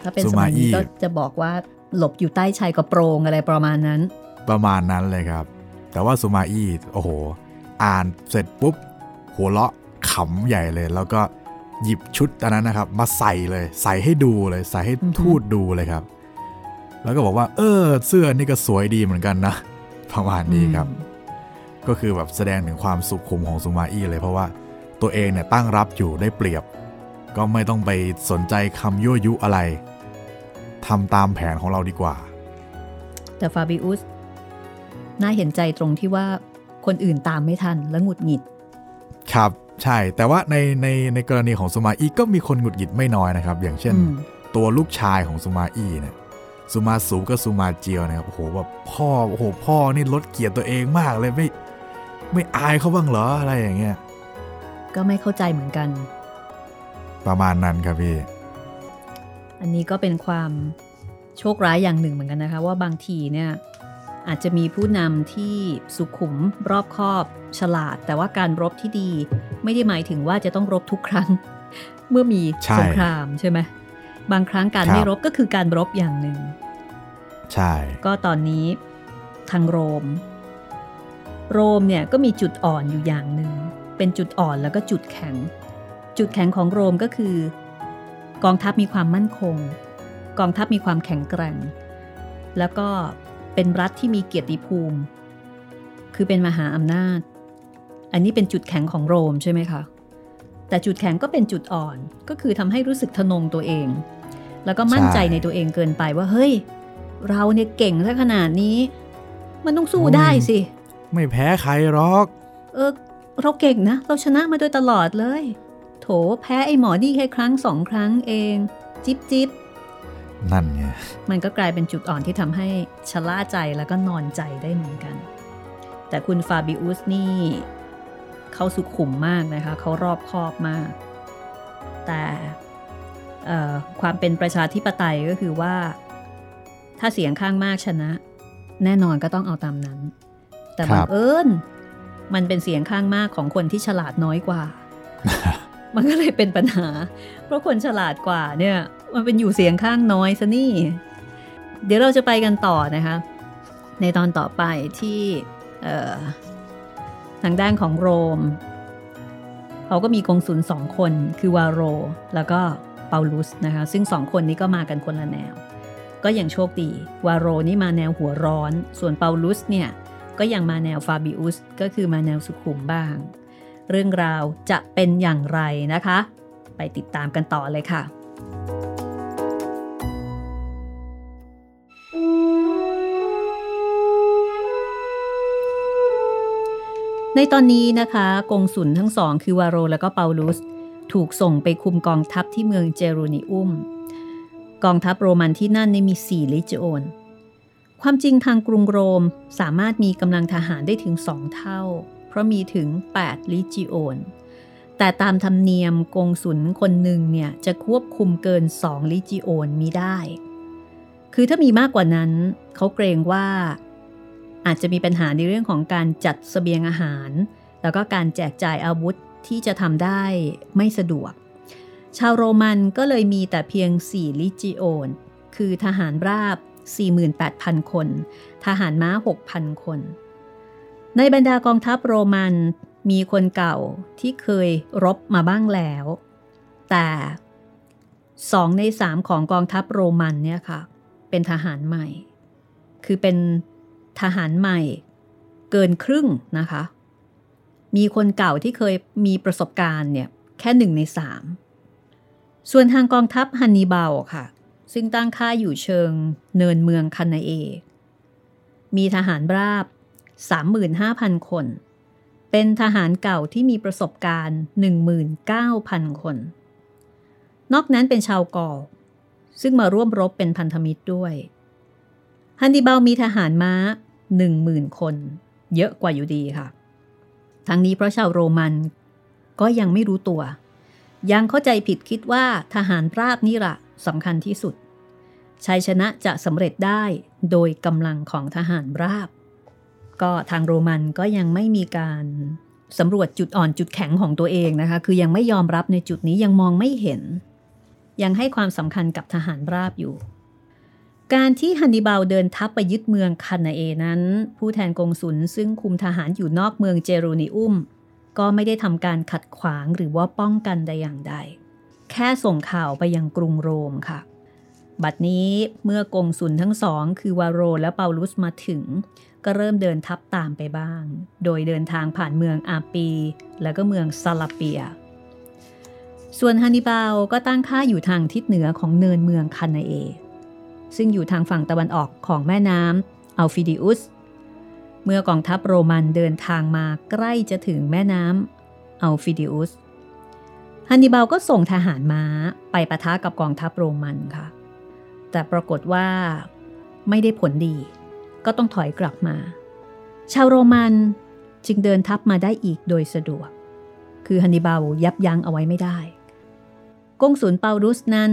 ถ้าเป็นซูสมามัยนี้อี้ก็จะบอกว่าหลบอยู่ใต้ชายกระโปรงอะไรประมาณนั้น ประมาณนั้นเลยครับ แต่ว่าซูมาอี้โอ้โห อ่านเสร็จปุ๊บ หัวเราะ ขำใหญ่เลย แล้วก็หยิบชุดอันนั้นนะครับ มาใส่เลย ใส่ให้ดูเลย ใส่ให้อือฮึทูตดูเลยครับ แล้วก็บอกว่า เออ เสื้อนี่ก็สวยดีเหมือนกันนะประมาณนี้ครับอืมก็คือแบบแสดงถึงความสุขุมของซูมาอี้เลยเพราะว่าตัวเองเนี่ยตั้งรับอยู่ได้เปรียบ ก็ไม่ต้องไปสนใจคำยั่วยุอะไรทำตามแผนของเราดีกว่า แต่ฟาบิอุสน่าเห็นใจตรงที่ว่าคนอื่นตามไม่ทันและหงุดหงิด ครับ ใช่แต่ว่าในในในกรณีของซูมาอี้ก็มีคนหงุดหงิดไม่น้อยนะครับ อย่างเช่นอืมตัวลูกชายของซูมาอี้เนี่ยซูมาสูกับซูมาเจียวเนี่ยโอ้โหแบบพ่อโอ้โหพ่อนี่ลดเกียรติตัวเองมากเลยไม่ไม่อายเขาบ้างเหรออะไรอย่างเงี้ยก็ไม่เข้าใจเหมือนกัน ประมาณนั้นครับพี่ อันนี้ก็เป็นความโชคร้ายอย่างหนึ่งเหมือนกันนะคะ ว่าบางทีเนี่ย อาจจะมีผู้นำที่สุขุมรอบคอบ ฉลาด แต่ว่าการรบที่ดี ไม่ได้หมายถึงว่าจะต้องรบทุกครั้ง เมื่อมีสงครามใช่ไหมบางครั้งการไม่รบก็คือการรบอย่างหนึ่ง ใช่ ก็ตอนนี้ทางโรม โรมเนี่ยก็มีจุดอ่อนอยู่อย่างหนึ่ง เป็นจุดอ่อนแล้วก็จุดแข็ง จุดแข็งของโรมก็คือ กองทัพมีความมั่นคง กองทัพมีความแข็งแกร่ง แล้วก็ เป็นรัฐที่มีเกียรติภูมิ คือเป็นมหาอำนาจ อันนี้เป็นจุดแข็งของโรมใช่ไหมคะ แต่จุดแข็งก็เป็นจุดอ่อน ก็คือทำให้รู้สึกทนงตัวเอง แล้วก็มั่นใจในตัวเองเกินไปว่าเฮ้ย เราเนี่ยเก่งซะขนาดนี้ มันต้องสู้ได้สิ ไม่แพ้ใครหรอก เออ เราเก่งนะ เราชนะมาโดยตลอดเลย โถแพ้ไอ้หมอนี่แค่ครั้งสองครั้งเอง จิบจิบ นั่นไง มันก็กลายเป็นจุดอ่อนที่ทำให้ชะล่าใจแล้วก็นอนใจได้เหมือนกัน แต่คุณฟาบิอุสนี่เขาสุขุมมากนะคะ เขารอบคอบมาก แต่ความเป็นประชาธิปไตยก็คือว่า ถ้าเสียงข้างมากชนะ แน่นอนก็ต้องเอาตามนั้น แต่บังเอิญมันเป็นเสียงข้างมากของคนที่ฉลาดน้อยกว่า มันก็เลยเป็นปัญหา เพราะคนฉลาดกว่าเนี่ย มันเป็นอยู่เสียงข้างน้อยซะนี่ เดี๋ยวเราจะไปกันต่อนะคะ ในตอนต่อไปที่ทางด้านของโรม เขาก็มีกองสุลสองคนคือวาโร แล้วก็เปาลุสนะคะ ซึ่งสองคนนี้ก็มากันคนละแนว ก็ยังโชคดี วาโรนี่มาแนวหัวร้อน ส่วนเปาลุสเนี่ย ก็ยังมาแนวฟาบิอุส ก็คือมาแนวสุขุมบ้าง เรื่องราวจะเป็นอย่างไรนะคะ ไปติดตามกันต่อเลยค่ะ ในตอนนี้นะคะกงสุนทั้งสองคือวาโรและก็เปาลุส ถูกส่งไปคุมกองทัพที่เมืองเจรูนิอุมกองทัพโรมันที่นั่นมีสี่ลิจิโอนความจริงทางกรุงโรมสามารถมีกำลังทหารได้ถึงสองเท่า ราะมีถึง 8 ลิจิโอน แต่ตามธรรมเนียมกงสุนคนหนึ่งเนี่ยจะควบคุมเกินสองลิจิโอนมีได้ คือถ้ามีมากกว่านั้น เขาเกรงว่า อาจจะมีปัญหาในเรื่องของการจัดสเสบียงอาหาร แล้วก็การแจกจ่ายอาวุธที่จะทำได้ไม่สะดวก ชาวโรมันก็เลยมีแต่เพียง 4 ลิจิโอน คือทหารราบ 48,000 คน ทหารม้า 6,000 คน ในบรรดากองทัพโรมันมีคนเก่าที่เคยรบมาบ้างแล้ว แต่สองในสามของกองทัพโรมันเนี่ยค่ะ เป็นทหารใหม่ คือเป็นทหารใหม่เกินครึ่งนะคะ มีคนเก่าที่เคยมีประสบการณ์เนี่ยแค่หนึ่งในสาม ส่วนทางกองทัพฮันนีบาลค่ะ ซึ่งตั้งค่าอยู่เชิงเนินเมืองคานาเอ มีทหารราบ 35,000 คน เป็นทหารเก่าที่มีประสบการณ์ 19,000 คน นอกนั้นเป็นชาวกอลซึ่งมาร่วมรบเป็นพันธมิตรด้วย ฮันนีบาลมีทหารม้า 10,000 คน เยอะกว่าอยู่ดีค่ะ ทั้งนี้เพราะชาวโรมันก็ยังไม่รู้ตัว ยังเข้าใจผิดคิดว่าทหารราบนี่ละสำคัญที่สุดชัยชนะจะสำเร็จได้โดยกำลังของทหารราบ ก็ทางโรมันก็ยังไม่มีการสำรวจจุดอ่อนจุดแข็งของตัวเองนะคะ คือยังไม่ยอมรับในจุดนี้ยังมองไม่เห็น ยังให้ความสำคัญกับทหารราบอยู่ การที่ฮันนิบาลเดินทัพไปยึดเมืองคานาเอนั้น ผู้แทนกงสุลซึ่งคุมทหารอยู่นอกเมืองเจรูนิอุม ก็ไม่ได้ทำการขัดขวางหรือว่าป้องกันใดอย่างใด แค่ส่งข่าวไปยังกรุงโรมค่ะ บัดนี้เมื่อกงสุลทั้งสอง คือวาโรและเปาลุสมาถึงก็เริ่มเดินทัพตามไปบ้าง โดยเดินทางผ่านเมืองอาปี และก็เมืองซาลาเปีย ส่วนฮันนิบาลก็ตั้งค่าอยู่ทางทิศเหนือของเนินเมืองคานาเอ ซึ่งอยู่ทางฝั่งตะวันออกของแม่น้ำอัลฟิดิอุส เมื่อกองทัพโรมันเดินทางมาใกล้จะถึงแม่น้ำอัลฟิดิอุส ฮันนิบาลก็ส่งทหารม้าไปปะทะกับกองทัพโรมันค่ะ แต่ปรากฏว่าไม่ได้ผลดี ก็ต้องถอยกลับมา ชาวโรมันจึงเดินทัพมาได้อีกโดยสะดวก คือฮันนิบาลยับยั้งเอาไว้ไม่ได้กงสุลเปารุสนั้น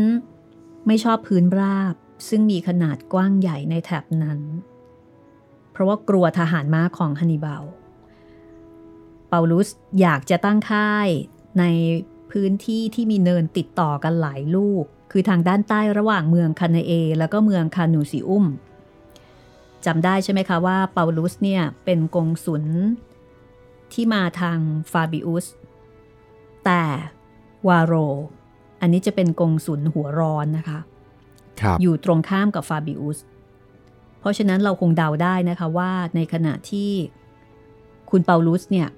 ไม่ชอบพื้นราบซึ่งมีขนาดกว้างใหญ่ในแถบนั้น เพราะว่ากลัวทหารม้าของฮันนิบาล เปาลุสอยากจะตั้งค่ายในพื้นที่ที่มีเนินติดต่อกันหลายลูก คือทางด้านใต้ระหว่างเมืองคานาเอ แล้วก็เมืองคานูซิอุม จำได้ใช่ไหมคะว่าเปาลุสเนี่ยเป็นกงสุลที่มาทางฟาบิอุส แต่วาโร อันนี้จะเป็นกงสุลหัวร้อนนะคะครับอยู่ตรงข้ามกับฟาบิอุส เพราะฉะนั้นเราคงเดาได้นะคะว่าในขณะที่คุณเปาลุสเนี่ย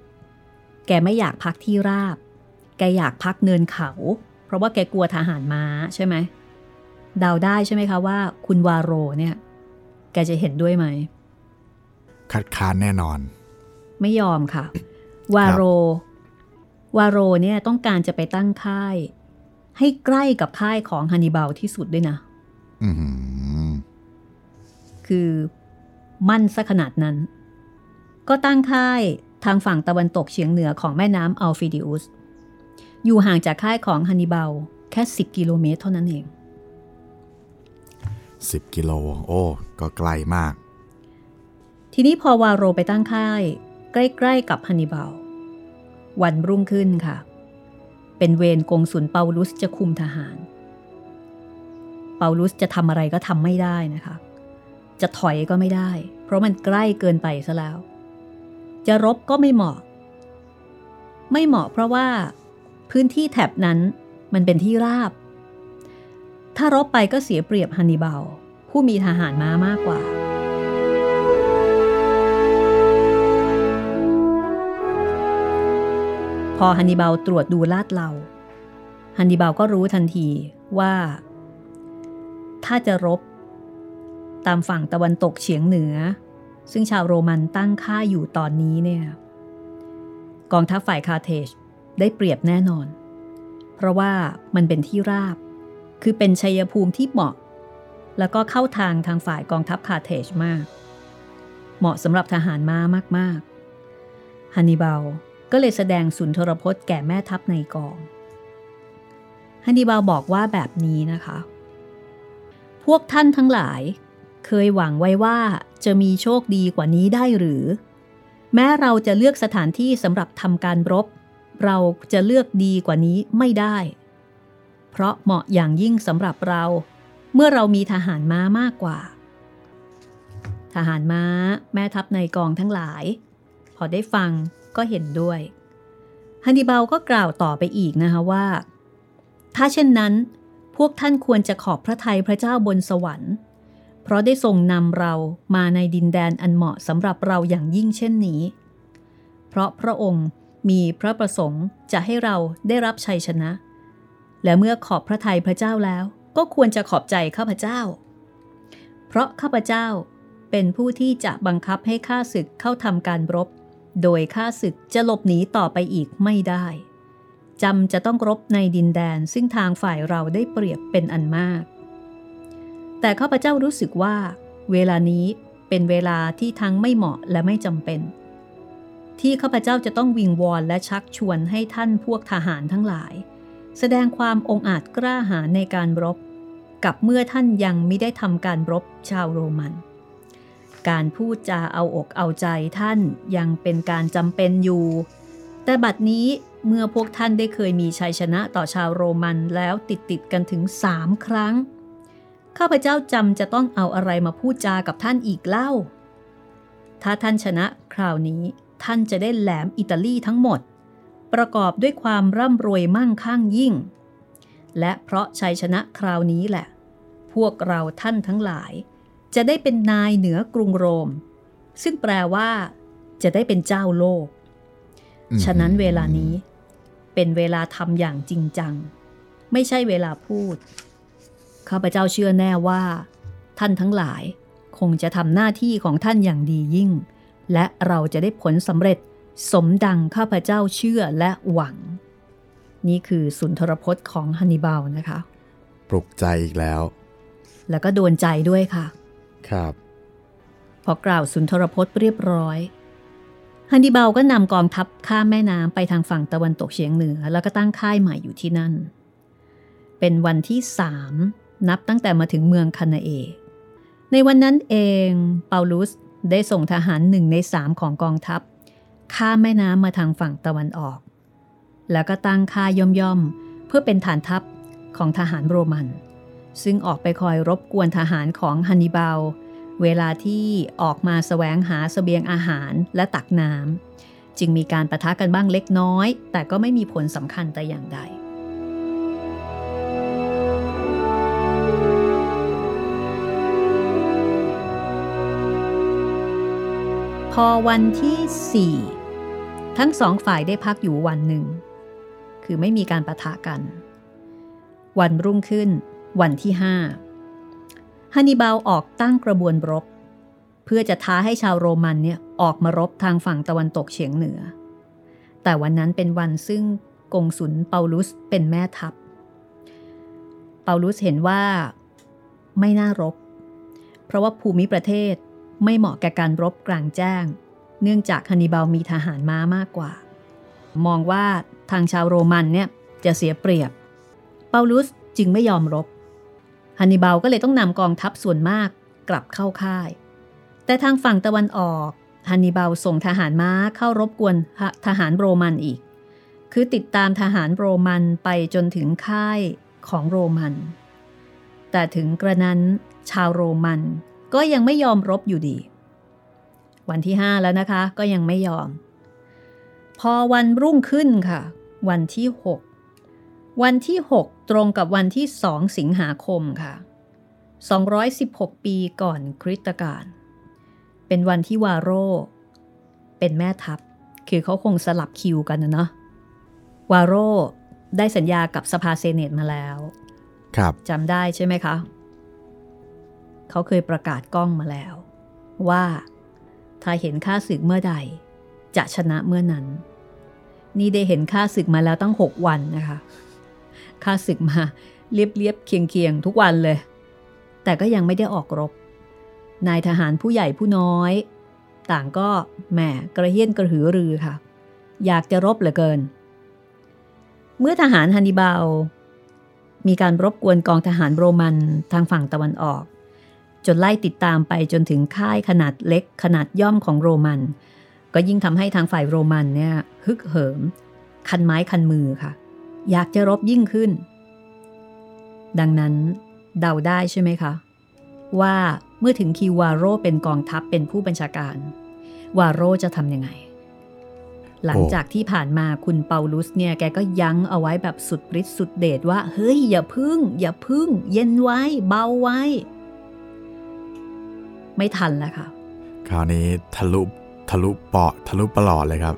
แกไม่อยากพักที่ราบ แกอยากพักเนินเขา เพราะว่าแกกลัวทหารม้าใช่ไหม เดาได้ใช่ไหมคะว่า คุณวาโรเนี่ย แกจะเห็นด้วยไหม คัดค้านแน่นอน ไม่ยอมค่ะ วาโร วาโรเนี่ยต้องการจะไปตั้งค่าย ให้ใกล้กับค่ายของฮันนิบาลที่สุดด้วยนะอือหือคือมั่นซะขนาดนั้น ก็ตั้งค่ายทางฝั่งตะวันตกเฉียงเหนือของแม่น้ำอัลฟิดิอุส อยู่ห่างจากค่ายของฮันนิบาลแค่ 10 กิโลเมตรเท่านั้นเอง สิบกิโล โอ้ ก็ไกลมาก ทีนี้พอวาโรไปตั้งค่าย ใกล้ ๆ กับฮันนิบาล วันรุ่งขึ้นค่ะ เป็นเวรกงสุลเปาลุสจะคุมทหาร เปาลุสจะทำอะไรก็ทำไม่ได้นะคะ จะถอยก็ไม่ได้ เพราะมันใกล้เกินไปซะแล้ว จะรบก็ไม่เหมาะ ไม่เหมาะเพราะว่าพื้นที่แถบนั้นมันเป็นที่ราบ ถ้ารบไปก็เสียเปรียบฮันนิบาล ผู้มีทหารม้ามากกว่า พอฮันนิบาลตรวจดูลาดเหลาฮันนิบาลก็รู้ทันทีว่า ถ้าจะรบ ตามฝั่งตะวันตกเฉียงเหนือ ซึ่งชาวโรมันตั้งค่าอยู่ตอนนี้เนี่ยกองทัพฝ่ายคาร์เทจได้เปรียบแน่นอน เพราะว่ามันเป็นที่ราบ คือเป็นชัยภูมิที่เหมาะ แล้วก็เข้าทางทางฝ่ายกองทัพคารเทจมาก เหมาะสำหรับทหารม้ามากๆฮันนิบาลก็เลยแสดงสุนทรพจน์แก่แม่ทัพในกองฮันนิบาลบอกว่าแบบนี้นะคะ พวกท่านทั้งหลายเคยหวังไว้ว่าจะมีโชคดีกว่านี้ได้หรือ แม้เราจะเลือกสถานที่สำหรับทำการรบ เราจะเลือกดีกว่านี้ไม่ได้ เพราะเหมาะอย่างยิ่งสำหรับเรา เมื่อเรามีทหารม้ามากกว่า ทหารม้าแม่ทัพในกองทั้งหลาย พอได้ฟังก็เห็นด้วยฮันนิบาลก็กล่าวต่อไปอีกนะคะว่า ถ้าเช่นนั้น พวกท่านควรจะขอบพระทัยพระเจ้าบนสวรรค์ เพราะได้ทรงนำเรามาในดินแดนอันเหมาะสำหรับเราอย่างยิ่งเช่นนี้ เพราะพระองค์มีพระประสงค์จะให้เราได้รับชัยชนะ และเมื่อขอบพระทัยพระเจ้าแล้ว ก็ควรจะขอบใจข้าพเจ้า เพราะข้าพเจ้าเป็นผู้ที่จะบังคับให้ข้าศึกเข้าทำการรบ โดยข้าศึกจะหลบหนีต่อไปอีกไม่ได้จำจะต้องรบในดินแดนซึ่งทางฝ่ายเราได้เปรียบเป็นอันมาก แต่ข้าพเจ้ารู้สึกว่า เวลานี้เป็นเวลาที่ทั้งไม่เหมาะและไม่จำเป็น ที่ข้าพเจ้าจะต้องวิงวอนและชักชวนให้ท่านพวกทหารทั้งหลาย แสดงความองอาจกล้าหาญในการรบ กับเมื่อท่านยังไม่ได้ทำการรบชาวโรมัน การพูดจาเอาอกเอาใจท่านยังเป็นการจำเป็นอยู่ แต่บัดนี้เมื่อพวกท่านได้เคยมีชัยชนะต่อชาวโรมันแล้วติดติดกันถึงสามครั้ง ข้าพเจ้าจำจะต้องเอาอะไรมาพูดจากับท่านอีกเล่า ถ้าท่านชนะคราวนี้ท่านจะได้แหลมอิตาลีทั้งหมด ประกอบด้วยความร่ำรวยมั่งคั่งยิ่ง และเพราะชัยชนะคราวนี้แหละ พวกเราท่านทั้งหลาย จะได้เป็นนายเหนือกรุงโรม ซึ่งแปลว่า จะได้เป็นเจ้าโลกอืมฉะนั้นเวลานี้ เป็นเวลาทำอย่างจริงจัง ไม่ใช่เวลาพูด ข้าพเจ้าเชื่อแน่ว่า ท่านทั้งหลายคงจะทำหน้าที่ของท่านอย่างดียิ่ง และเราจะได้ผลสำเร็จ สมดังข้าพเจ้าเชื่อและหวัง นี่คือสุนทรพจน์ของฮันนิบาลนะคะ ปลุกใจอีกแล้ว แล้วก็โดนใจด้วยค่ะ ครับ พอกล่าวสุนทรพจน์เรียบร้อยฮันนิบาลก็นำกองทัพข้ามแม่น้ำไปทางฝั่งตะวันตกเฉียงเหนือ แล้วก็ตั้งค่ายใหม่อยู่ที่นั่น เป็นวันที่สามนับตั้งแต่มาถึงเมืองคานาเอ ในวันนั้นเองเปาลุสได้ส่งทหารหนึ่งในสามของกองทัพ ข้ามแม่น้ำมาทางฝั่งตะวันออก แล้วก็ตั้งค่ายย่อมๆ เพื่อเป็นฐานทัพของทหารโรมัน ซึ่งออกไปคอยรบกวนทหารของฮันนิบาล เวลาที่ออกมาสแสวงหาสเสบียงอาหารและตักน้ำจึงมีการประทะกันบ้างเล็กน้อย แต่ก็ไม่มีผลสำคัญแต่อย่างใดพอวันที่สี่ ทั้งสองฝ่ายได้พักอยู่วันหนึ่ง คือไม่มีการประทะกัน วันรุ่งขึ้น วันที่ห้าฮันนิบาลออกตั้งกระบวนรบ เพื่อจะท้าให้ชาวโรมันเนี่ยออกมารบทางฝั่งตะวันตกเฉียงเหนือ แต่วันนั้นเป็นวันซึ่งกงสุลเปาลุสเป็นแม่ทัพ เปาลุสเห็นว่าไม่น่ารบ เพราะว่าภูมิประเทศไม่เหมาะแก่การรบกลางแจ้ง เนื่องจากฮันนิบาลมีทหารม้ามากกว่า มองว่าทางชาวโรมันเนี่ยจะเสียเปรียบ เปาลุสจึงไม่ยอมรบ ฮันนิบาลก็เลยต้องนำกองทัพส่วนมากกลับเข้าค่าย แต่ทางฝั่งตะวันออก ฮันนิบาลส่งทหารม้าเข้ารบกวนทหารโรมันอีก คือติดตามทหารโรมันไปจนถึงค่ายของโรมัน แต่ถึงกระนั้นชาวโรมันก็ยังไม่ยอมรบอยู่ดี วันที่ห้าแล้วนะคะ ก็ยังไม่ยอม พอวันรุ่งขึ้นค่ะ วันที่หกวันที่หกตรงกับวันที่สองสิงหาคมค่ะ 216 ปีก่อนคริสตกาลเป็นวันที่วาโร เป็นแม่ทัพ คือเขาคงสลับคิวกันนะเนาะวาโรได้สัญญากับสภาเซเนตมาแล้ว ครับจำได้ใช่ไหมคะ เขาเคยประกาศกล้องมาแล้ว ว่า ถ้าเห็นค่าศึกเมื่อใด จะชนะเมื่อนั้น นี่ได้เห็นค่าศึกมาแล้วตั้งหกวันนะคะค่าศึกมาเรียบๆเคียงๆทุกวันเลย แต่ก็ยังไม่ได้ออกรบ นายทหารผู้ใหญ่ผู้น้อย ต่างก็แหมกระเฮี้ยนกระหือรือค่ะ อยากจะรบเหลือเกิน เมื่อทหารฮันนิบาลมีการรบกวนกองทหารโรมันทางฝั่งตะวันออก จนไล่ติดตามไปจนถึงค่ายขนาดเล็กขนาดย่อมของโรมัน ก็ยิ่งทำให้ทางฝ่ายโรมันเนี่ยฮึกเหิม คันไม้คันมือค่ะ อยากจะรบยิ่งขึ้น ดังนั้นเดาได้ใช่ไหมคะ ว่าเมื่อถึงคิววาโรเป็นกองทัพเป็นผู้บัญชาการ วาโรจะทำยังไง หลังจากที่ผ่านมาคุณเปาลุสเนี่ยแกก็ยั้งเอาไว้แบบสุดฤทธิ์สุดเดชว่า เฮ้ยอย่าพึ่ง อย่าพึ่ง เย็นไว้ เบาไว้ ไม่ทันแล้วค่ะ คราวนี้ทะลุทะลุเปาะทะลุปลอดเลยครับ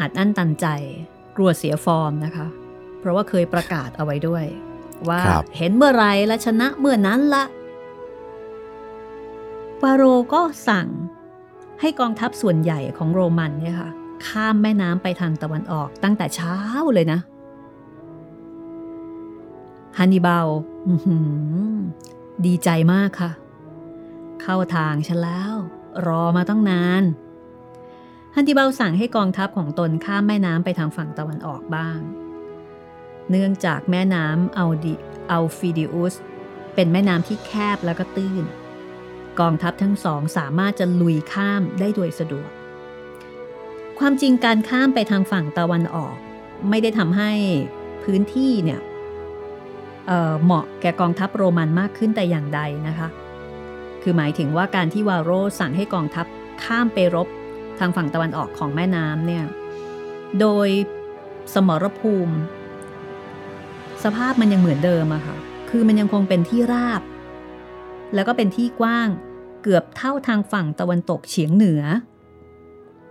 อัดอั้นตันใจกลัวเสียฟอร์มนะคะ เพราะว่าเคยประกาศเอาไว้ด้วย ว่าเห็นเมื่อไรและชนะเมื่อนั้นละปาโรก็สั่งให้กองทัพส่วนใหญ่ของโรมันเนี่ยค่ะ ข้ามแม่น้ำไปทางตะวันออกตั้งแต่เช้าเลยนะฮันนิบาลดีใจมากค่ะ เข้าทางฉันแล้ว รอมาต้องนาน ฮันติเบลสั่งให้กองทัพของตนข้ามแม่น้ำไปทางฝั่งตะวันออกบ้าง เนื่องจากแม่น้ำเอัลดิเอัลฟิดิอุสเป็นแม่น้ำที่แคบแล้วก็ตื้น กองทัพทั้งสองสามารถจะลุยข้ามได้โดยสะดวก ความจริงการข้ามไปทางฝั่งตะวันออก ไม่ได้ทำให้พื้นที่เนี่ยเเหมาะแก่กองทัพโรมันมากขึ้นแต่อย่างใดนะคะ คือหมายถึงว่าการที่วาโรสั่งให้กองทัพข้ามไปรบทางฝั่งตะวันออกของแม่น้ำเนี่ย โดยสมรภูมิ สภาพมันยังเหมือนเดิมอะค่ะ คือมันยังคงเป็นที่ราบ แล้วก็เป็นที่กว้างเกือบเท่าทางฝั่งตะวันตกเฉียงเหนือ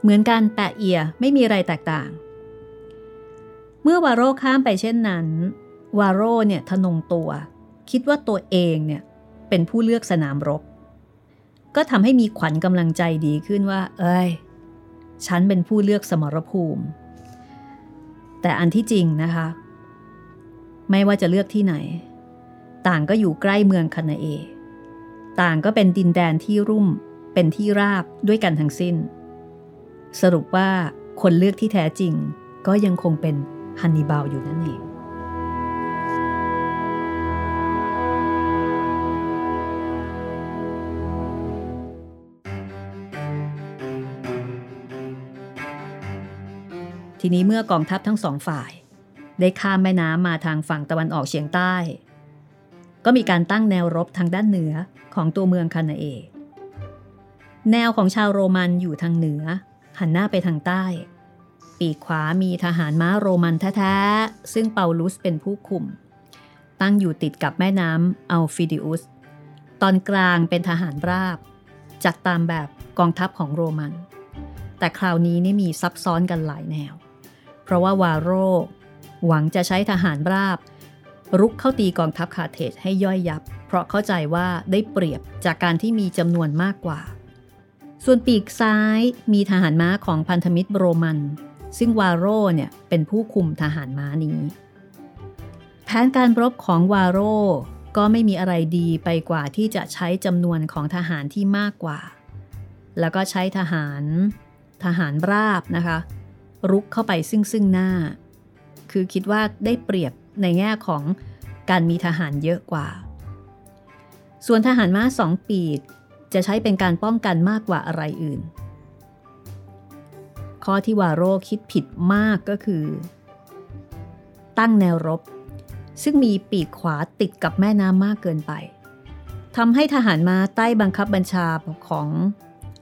เหมือนกันแปะเอียไม่มีอะไรแตกต่าง เมื่อวาโรข้ามไปเช่นนั้น วาโรเนี่ยทนงตัว คิดว่าตัวเองเนี่ยเป็นผู้เลือกสนามรบ ก็ทำให้มีขวัญกำลังใจดีขึ้นว่า เอ้ย ฉันเป็นผู้เลือกสมรภูมิ แต่อันที่จริงนะคะ ไม่ว่าจะเลือกที่ไหน ต่างก็อยู่ใกล้เมืองคานาเอ ต่างก็เป็นดินแดนที่รุ่ม เป็นที่ราบด้วยกันทั้งสิ้น สรุปว่าคนเลือกที่แท้จริงก็ยังคงเป็นฮันนิบาลอยู่นั่นเอง ทีนี้เมื่อกองทัพทั้งสองฝ่าย ได้ข้ามแม่น้ำมาทางฝั่งตะวันออกเฉียงใต้ ก็มีการตั้งแนวรบทางด้านเหนือของตัวเมืองคานาเอ แนวของชาวโรมันอยู่ทางเหนือ หันหน้าไปทางใต้ ปีกขวามีทหารม้าโรมันแท้ๆ ซึ่งเปาลุสเป็นผู้คุม ตั้งอยู่ติดกับแม่น้ำอัลฟิดิอุส ตอนกลางเป็นทหารราบ จัดตามแบบกองทัพของโรมัน แต่คราวนี้นี่มีซับซ้อนกันหลายแนว ราะว่าวาโรหวังจะใช้ทหารราบ รุกเข้าตีกองทัพคาเทจให้ย่อยยับ เพราะเข้าใจว่าได้เปรียบจากการที่มีจำนวนมากกว่า ส่วนปีกซ้ายมีทหารม้าของพันธมิตรโรมัน ซึ่งวาโรเนี่ยเป็นผู้คุมทหารม้านี้ แผนการรบของวาโรก็ไม่มีอะไรดีไปกว่าที่จะใช้จำนวนของทหารที่มากกว่า แล้วก็ใช้ทหารทหารราบนะคะ รุกเข้าไปซึ่งซึ่งหน้า คือคิดว่าได้เปรียบในแง่ของการมีทหารเยอะกว่า ส่วนทหารม้าสองปีกจะใช้เป็นการป้องกันมากกว่าอะไรอื่น ข้อที่วาโรคิดผิดมากก็คือ ตั้งแนวรบ ซึ่งมีปีกขวาติดกับแม่น้ำมากเกินไปทำให้ทหารมาใต้บังคับบัญชาของ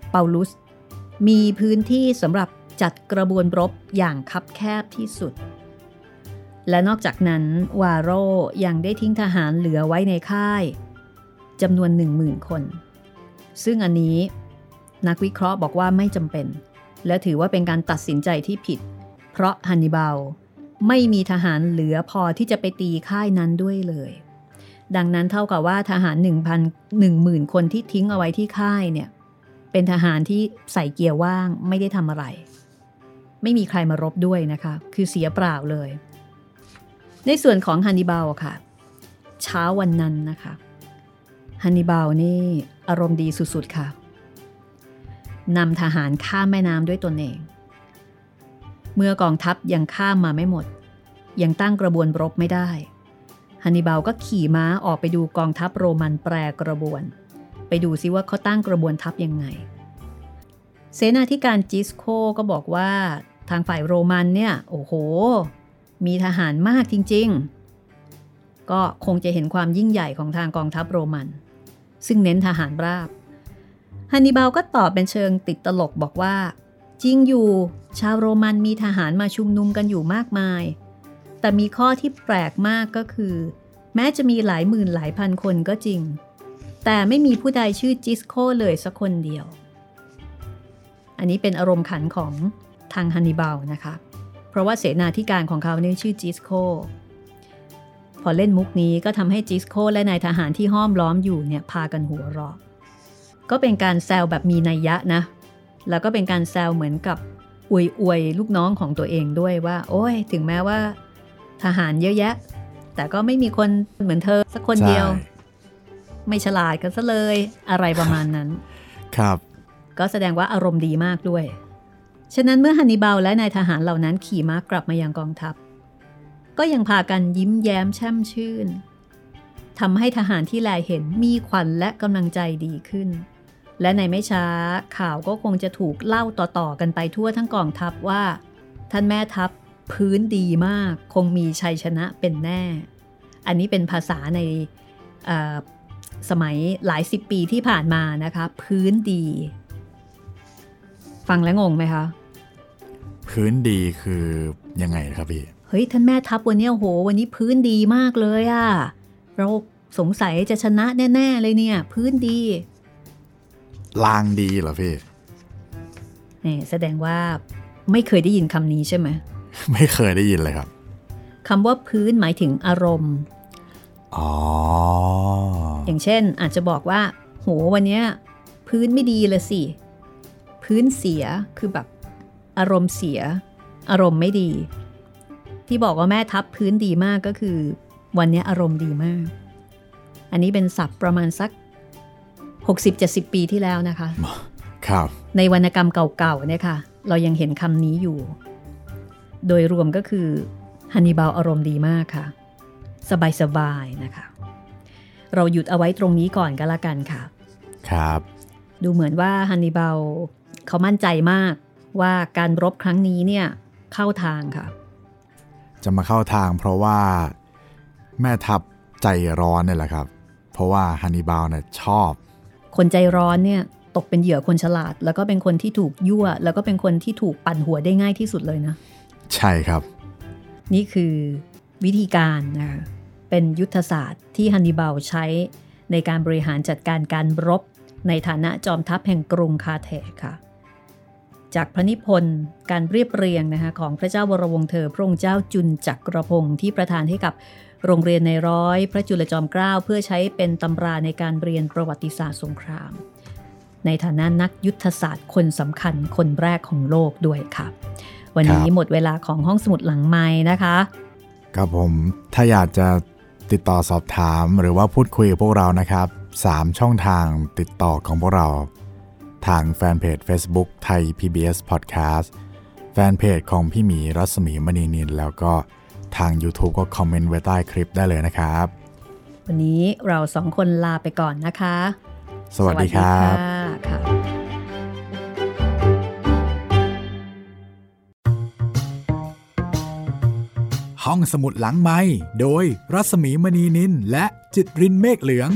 เปาลุส มีพื้นที่สำหรับ จัดกระบวนรบอย่างคับแคบที่สุด และนอกจากนั้นวาโรยังได้ทิ้งทหารเหลือไว้ในค่ายจำนวนหนึ่งหมื่นคน ซึ่งอันนี้นักวิเคราะห์บอกว่าไม่จำเป็น และถือว่าเป็นการตัดสินใจที่ผิด เพราะฮันนิบาลไม่มีทหารเหลือพอที่จะไปตีค่ายนั้นด้วยเลย ดังนั้นเท่ากับว่าทหาร 1,000 10,000 คนที่ทิ้งเอาไว้ที่ค่ายเนี่ยเป็นทหารที่ใส่เกียร์ว่างไม่ได้ทำอะไร ไม่มีใครมารบด้วยนะคะ คือเสียเปล่าเลย ในส่วนของฮันนิบาลค่ะ เช้าวันนั้นนะคะฮันนิบาลนี่อารมณ์ดีสุดๆค่ะนำทหารข้ามแม่น้ำด้วยตนเอง เมื่อกองทัพยังข้ามมาไม่หมด ยังตั้งกระบวนรบไม่ได้ฮันนิบาลก็ขี่ม้าออกไปดูกองทัพโรมันแปรกระบวน ไปดูซิว่าเขาตั้งกระบวนทัพยังไง เสนาธิการจิสโคก็บอกว่า ทางฝ่ายโรมันเนี่ยโอ้โห มีทหารมากจริง ๆ ก็คงจะเห็นความยิ่งใหญ่ของทางกองทัพโรมัน ซึ่งเน้นทหารราบฮันนิบาลก็ตอบเป็นเชิงติดตลกบอกว่า จริงอยู่ชาวโรมันมีทหารมาชุมนุมกันอยู่มากมาย แต่มีข้อที่แปลกมากก็คือ แม้จะมีหลายหมื่นหลายพันคนก็จริง แต่ไม่มีผู้ใดชื่อจิสโคเลยสักคนเดียว อันนี้เป็นอารมณ์ขันของ ทางฮันนิบาลนะคะ เพราะว่าเสนาธิการของเขาเนี่ยชื่อจิสโค พอเล่นมุกนี้ก็ทำให้จิสโคและนายทหารที่ห้อมล้อมอยู่เนี่ยพากันหัวเราะ ก็เป็นการแซวแบบมีนัยยะนะ แล้วก็เป็นการแซวเหมือนกับอวยอวยลูกน้องของตัวเองด้วยว่า โอ้ย ถึงแม้ว่า ทหารเยอะแยะ แต่ก็ไม่มีคนเหมือนเธอสักคนเดียว ไม่ฉลาดกันซะเลยอะไรประมาณนั้น ครับ ก็แสดงว่าอารมณ์ดีมากด้วย ฉะนั้นเมื่อฮันนิบาลและนายทหารเหล่านั้นขี่ม้ากลับมายังกองทัพ ก็ยังพากันยิ้มแย้มแช่มชื่นทำให้ทหารที่แลเห็นมีขวัญและกำลังใจดีขึ้น และในไม่ช้าข่าวก็คงจะถูกเล่าต่อๆกันไปทั่วทั้งกองทัพว่า ท่านแม่ทัพพื้นดีมากคงมีชัยชนะเป็นแน่ อันนี้เป็นภาษาในสมัยหลายสิบปีที่ผ่านมานะคะ พื้นดี ฟังแล้วงงไหมคะ พื้นดีคือยังไงครับพี่ เฮ้ยท่านแม่ทัพวันนี้โห วันนี้พื้นดีมากเลยอะเราสงสัยจะชนะแน่ ๆ เลยเนี่ย พื้นดี ลางดีเหรอพี่นี่แสดงว่าไม่เคยได้ยินคำนี้ใช่ไหม ไม่เคยได้ยินเลยครับคำว่าพื้นหมายถึงอารมณ์อ๋ออย่างเช่นอาจจะบอกว่า โหวันนี้พื้นไม่ดีเลยสิ พื้นเสียคือแบบ อารมณ์เสีย อารมณ์ไม่ดี ที่บอกว่าแม่ทับพื้นดีมากก็คือ วันนี้อารมณ์ดีมาก อันนี้เป็นศัพท์ประมาณสัก 60-70 ปีที่แล้วนะคะ ครับ ในวรรณกรรมเก่าๆเนี่ยค่ะ เรายังเห็นคำนี้อยู่ โดยรวมก็คือฮันนิบาลอารมณ์ดีมากค่ะ สบายๆนะคะ เราหยุดเอาไว้ตรงนี้ก่อนก็แล้วกันค่ะ ครับ ดูเหมือนว่าฮันนิบาลเขามั่นใจมาก ว่าการรบครั้งนี้เนี่ยเข้าทางค่ะ จะมาเข้าทางเพราะว่าแม่ทัพใจร้อนเนี่ยแหละครับ เพราะว่าฮันนิบาลเนี่ยชอบ คนใจร้อนเนี่ยตกเป็นเหยื่อคนฉลาด แล้วก็เป็นคนที่ถูกยั่ว แล้วก็เป็นคนที่ถูกปั่นหัวได้ง่ายที่สุดเลยนะ ใช่ครับ นี่คือวิธีการนะคะเป็นยุทธศาสตร์ที่ฮันนิบาลใช้ในการบริหารจัดการการรบ ในฐานะจอมทัพแห่งกรุงคาเทจค่ะ จากพระนิพนธ์การเรียบเรียงนะคะของพระเจ้าวรวงศ์เธอพระองค์เจ้าจุนจักรพงศ์ที่ประทานให้กับโรงเรียนในร้อย พระจุลจอมเกล้าเพื่อใช้เป็นตำราในการเรียนประวัติศาสตร์สงคราม ในฐานะนักยุทธศาสตร์คนสำคัญคนแรกของโลกด้วยค่ะ วันนี้ครับหมดเวลาของห้องสมุดหลังไม้นะคะครับผมถ้าอยากจะติดต่อสอบถามหรือว่าพูดคุยกับพวกเรานะครับ 3 ช่องทางติดต่อของพวกเรา ทางแฟนเพจ Facebook ไทย PBS Podcast แฟนเพจของพี่หมีรัศมีมณีนิน แล้วก็ทาง YouTube ก็คอมเมนต์ไว้ใต้คลิปได้เลยนะครับ วันนี้เราสองคนลาไปก่อนนะคะ สวัสดีครับสวัสดีค่ะค่ะห้องสมุดหลังไม้โดยรัศมีมณีนินและจิตรินเมฆเหลือง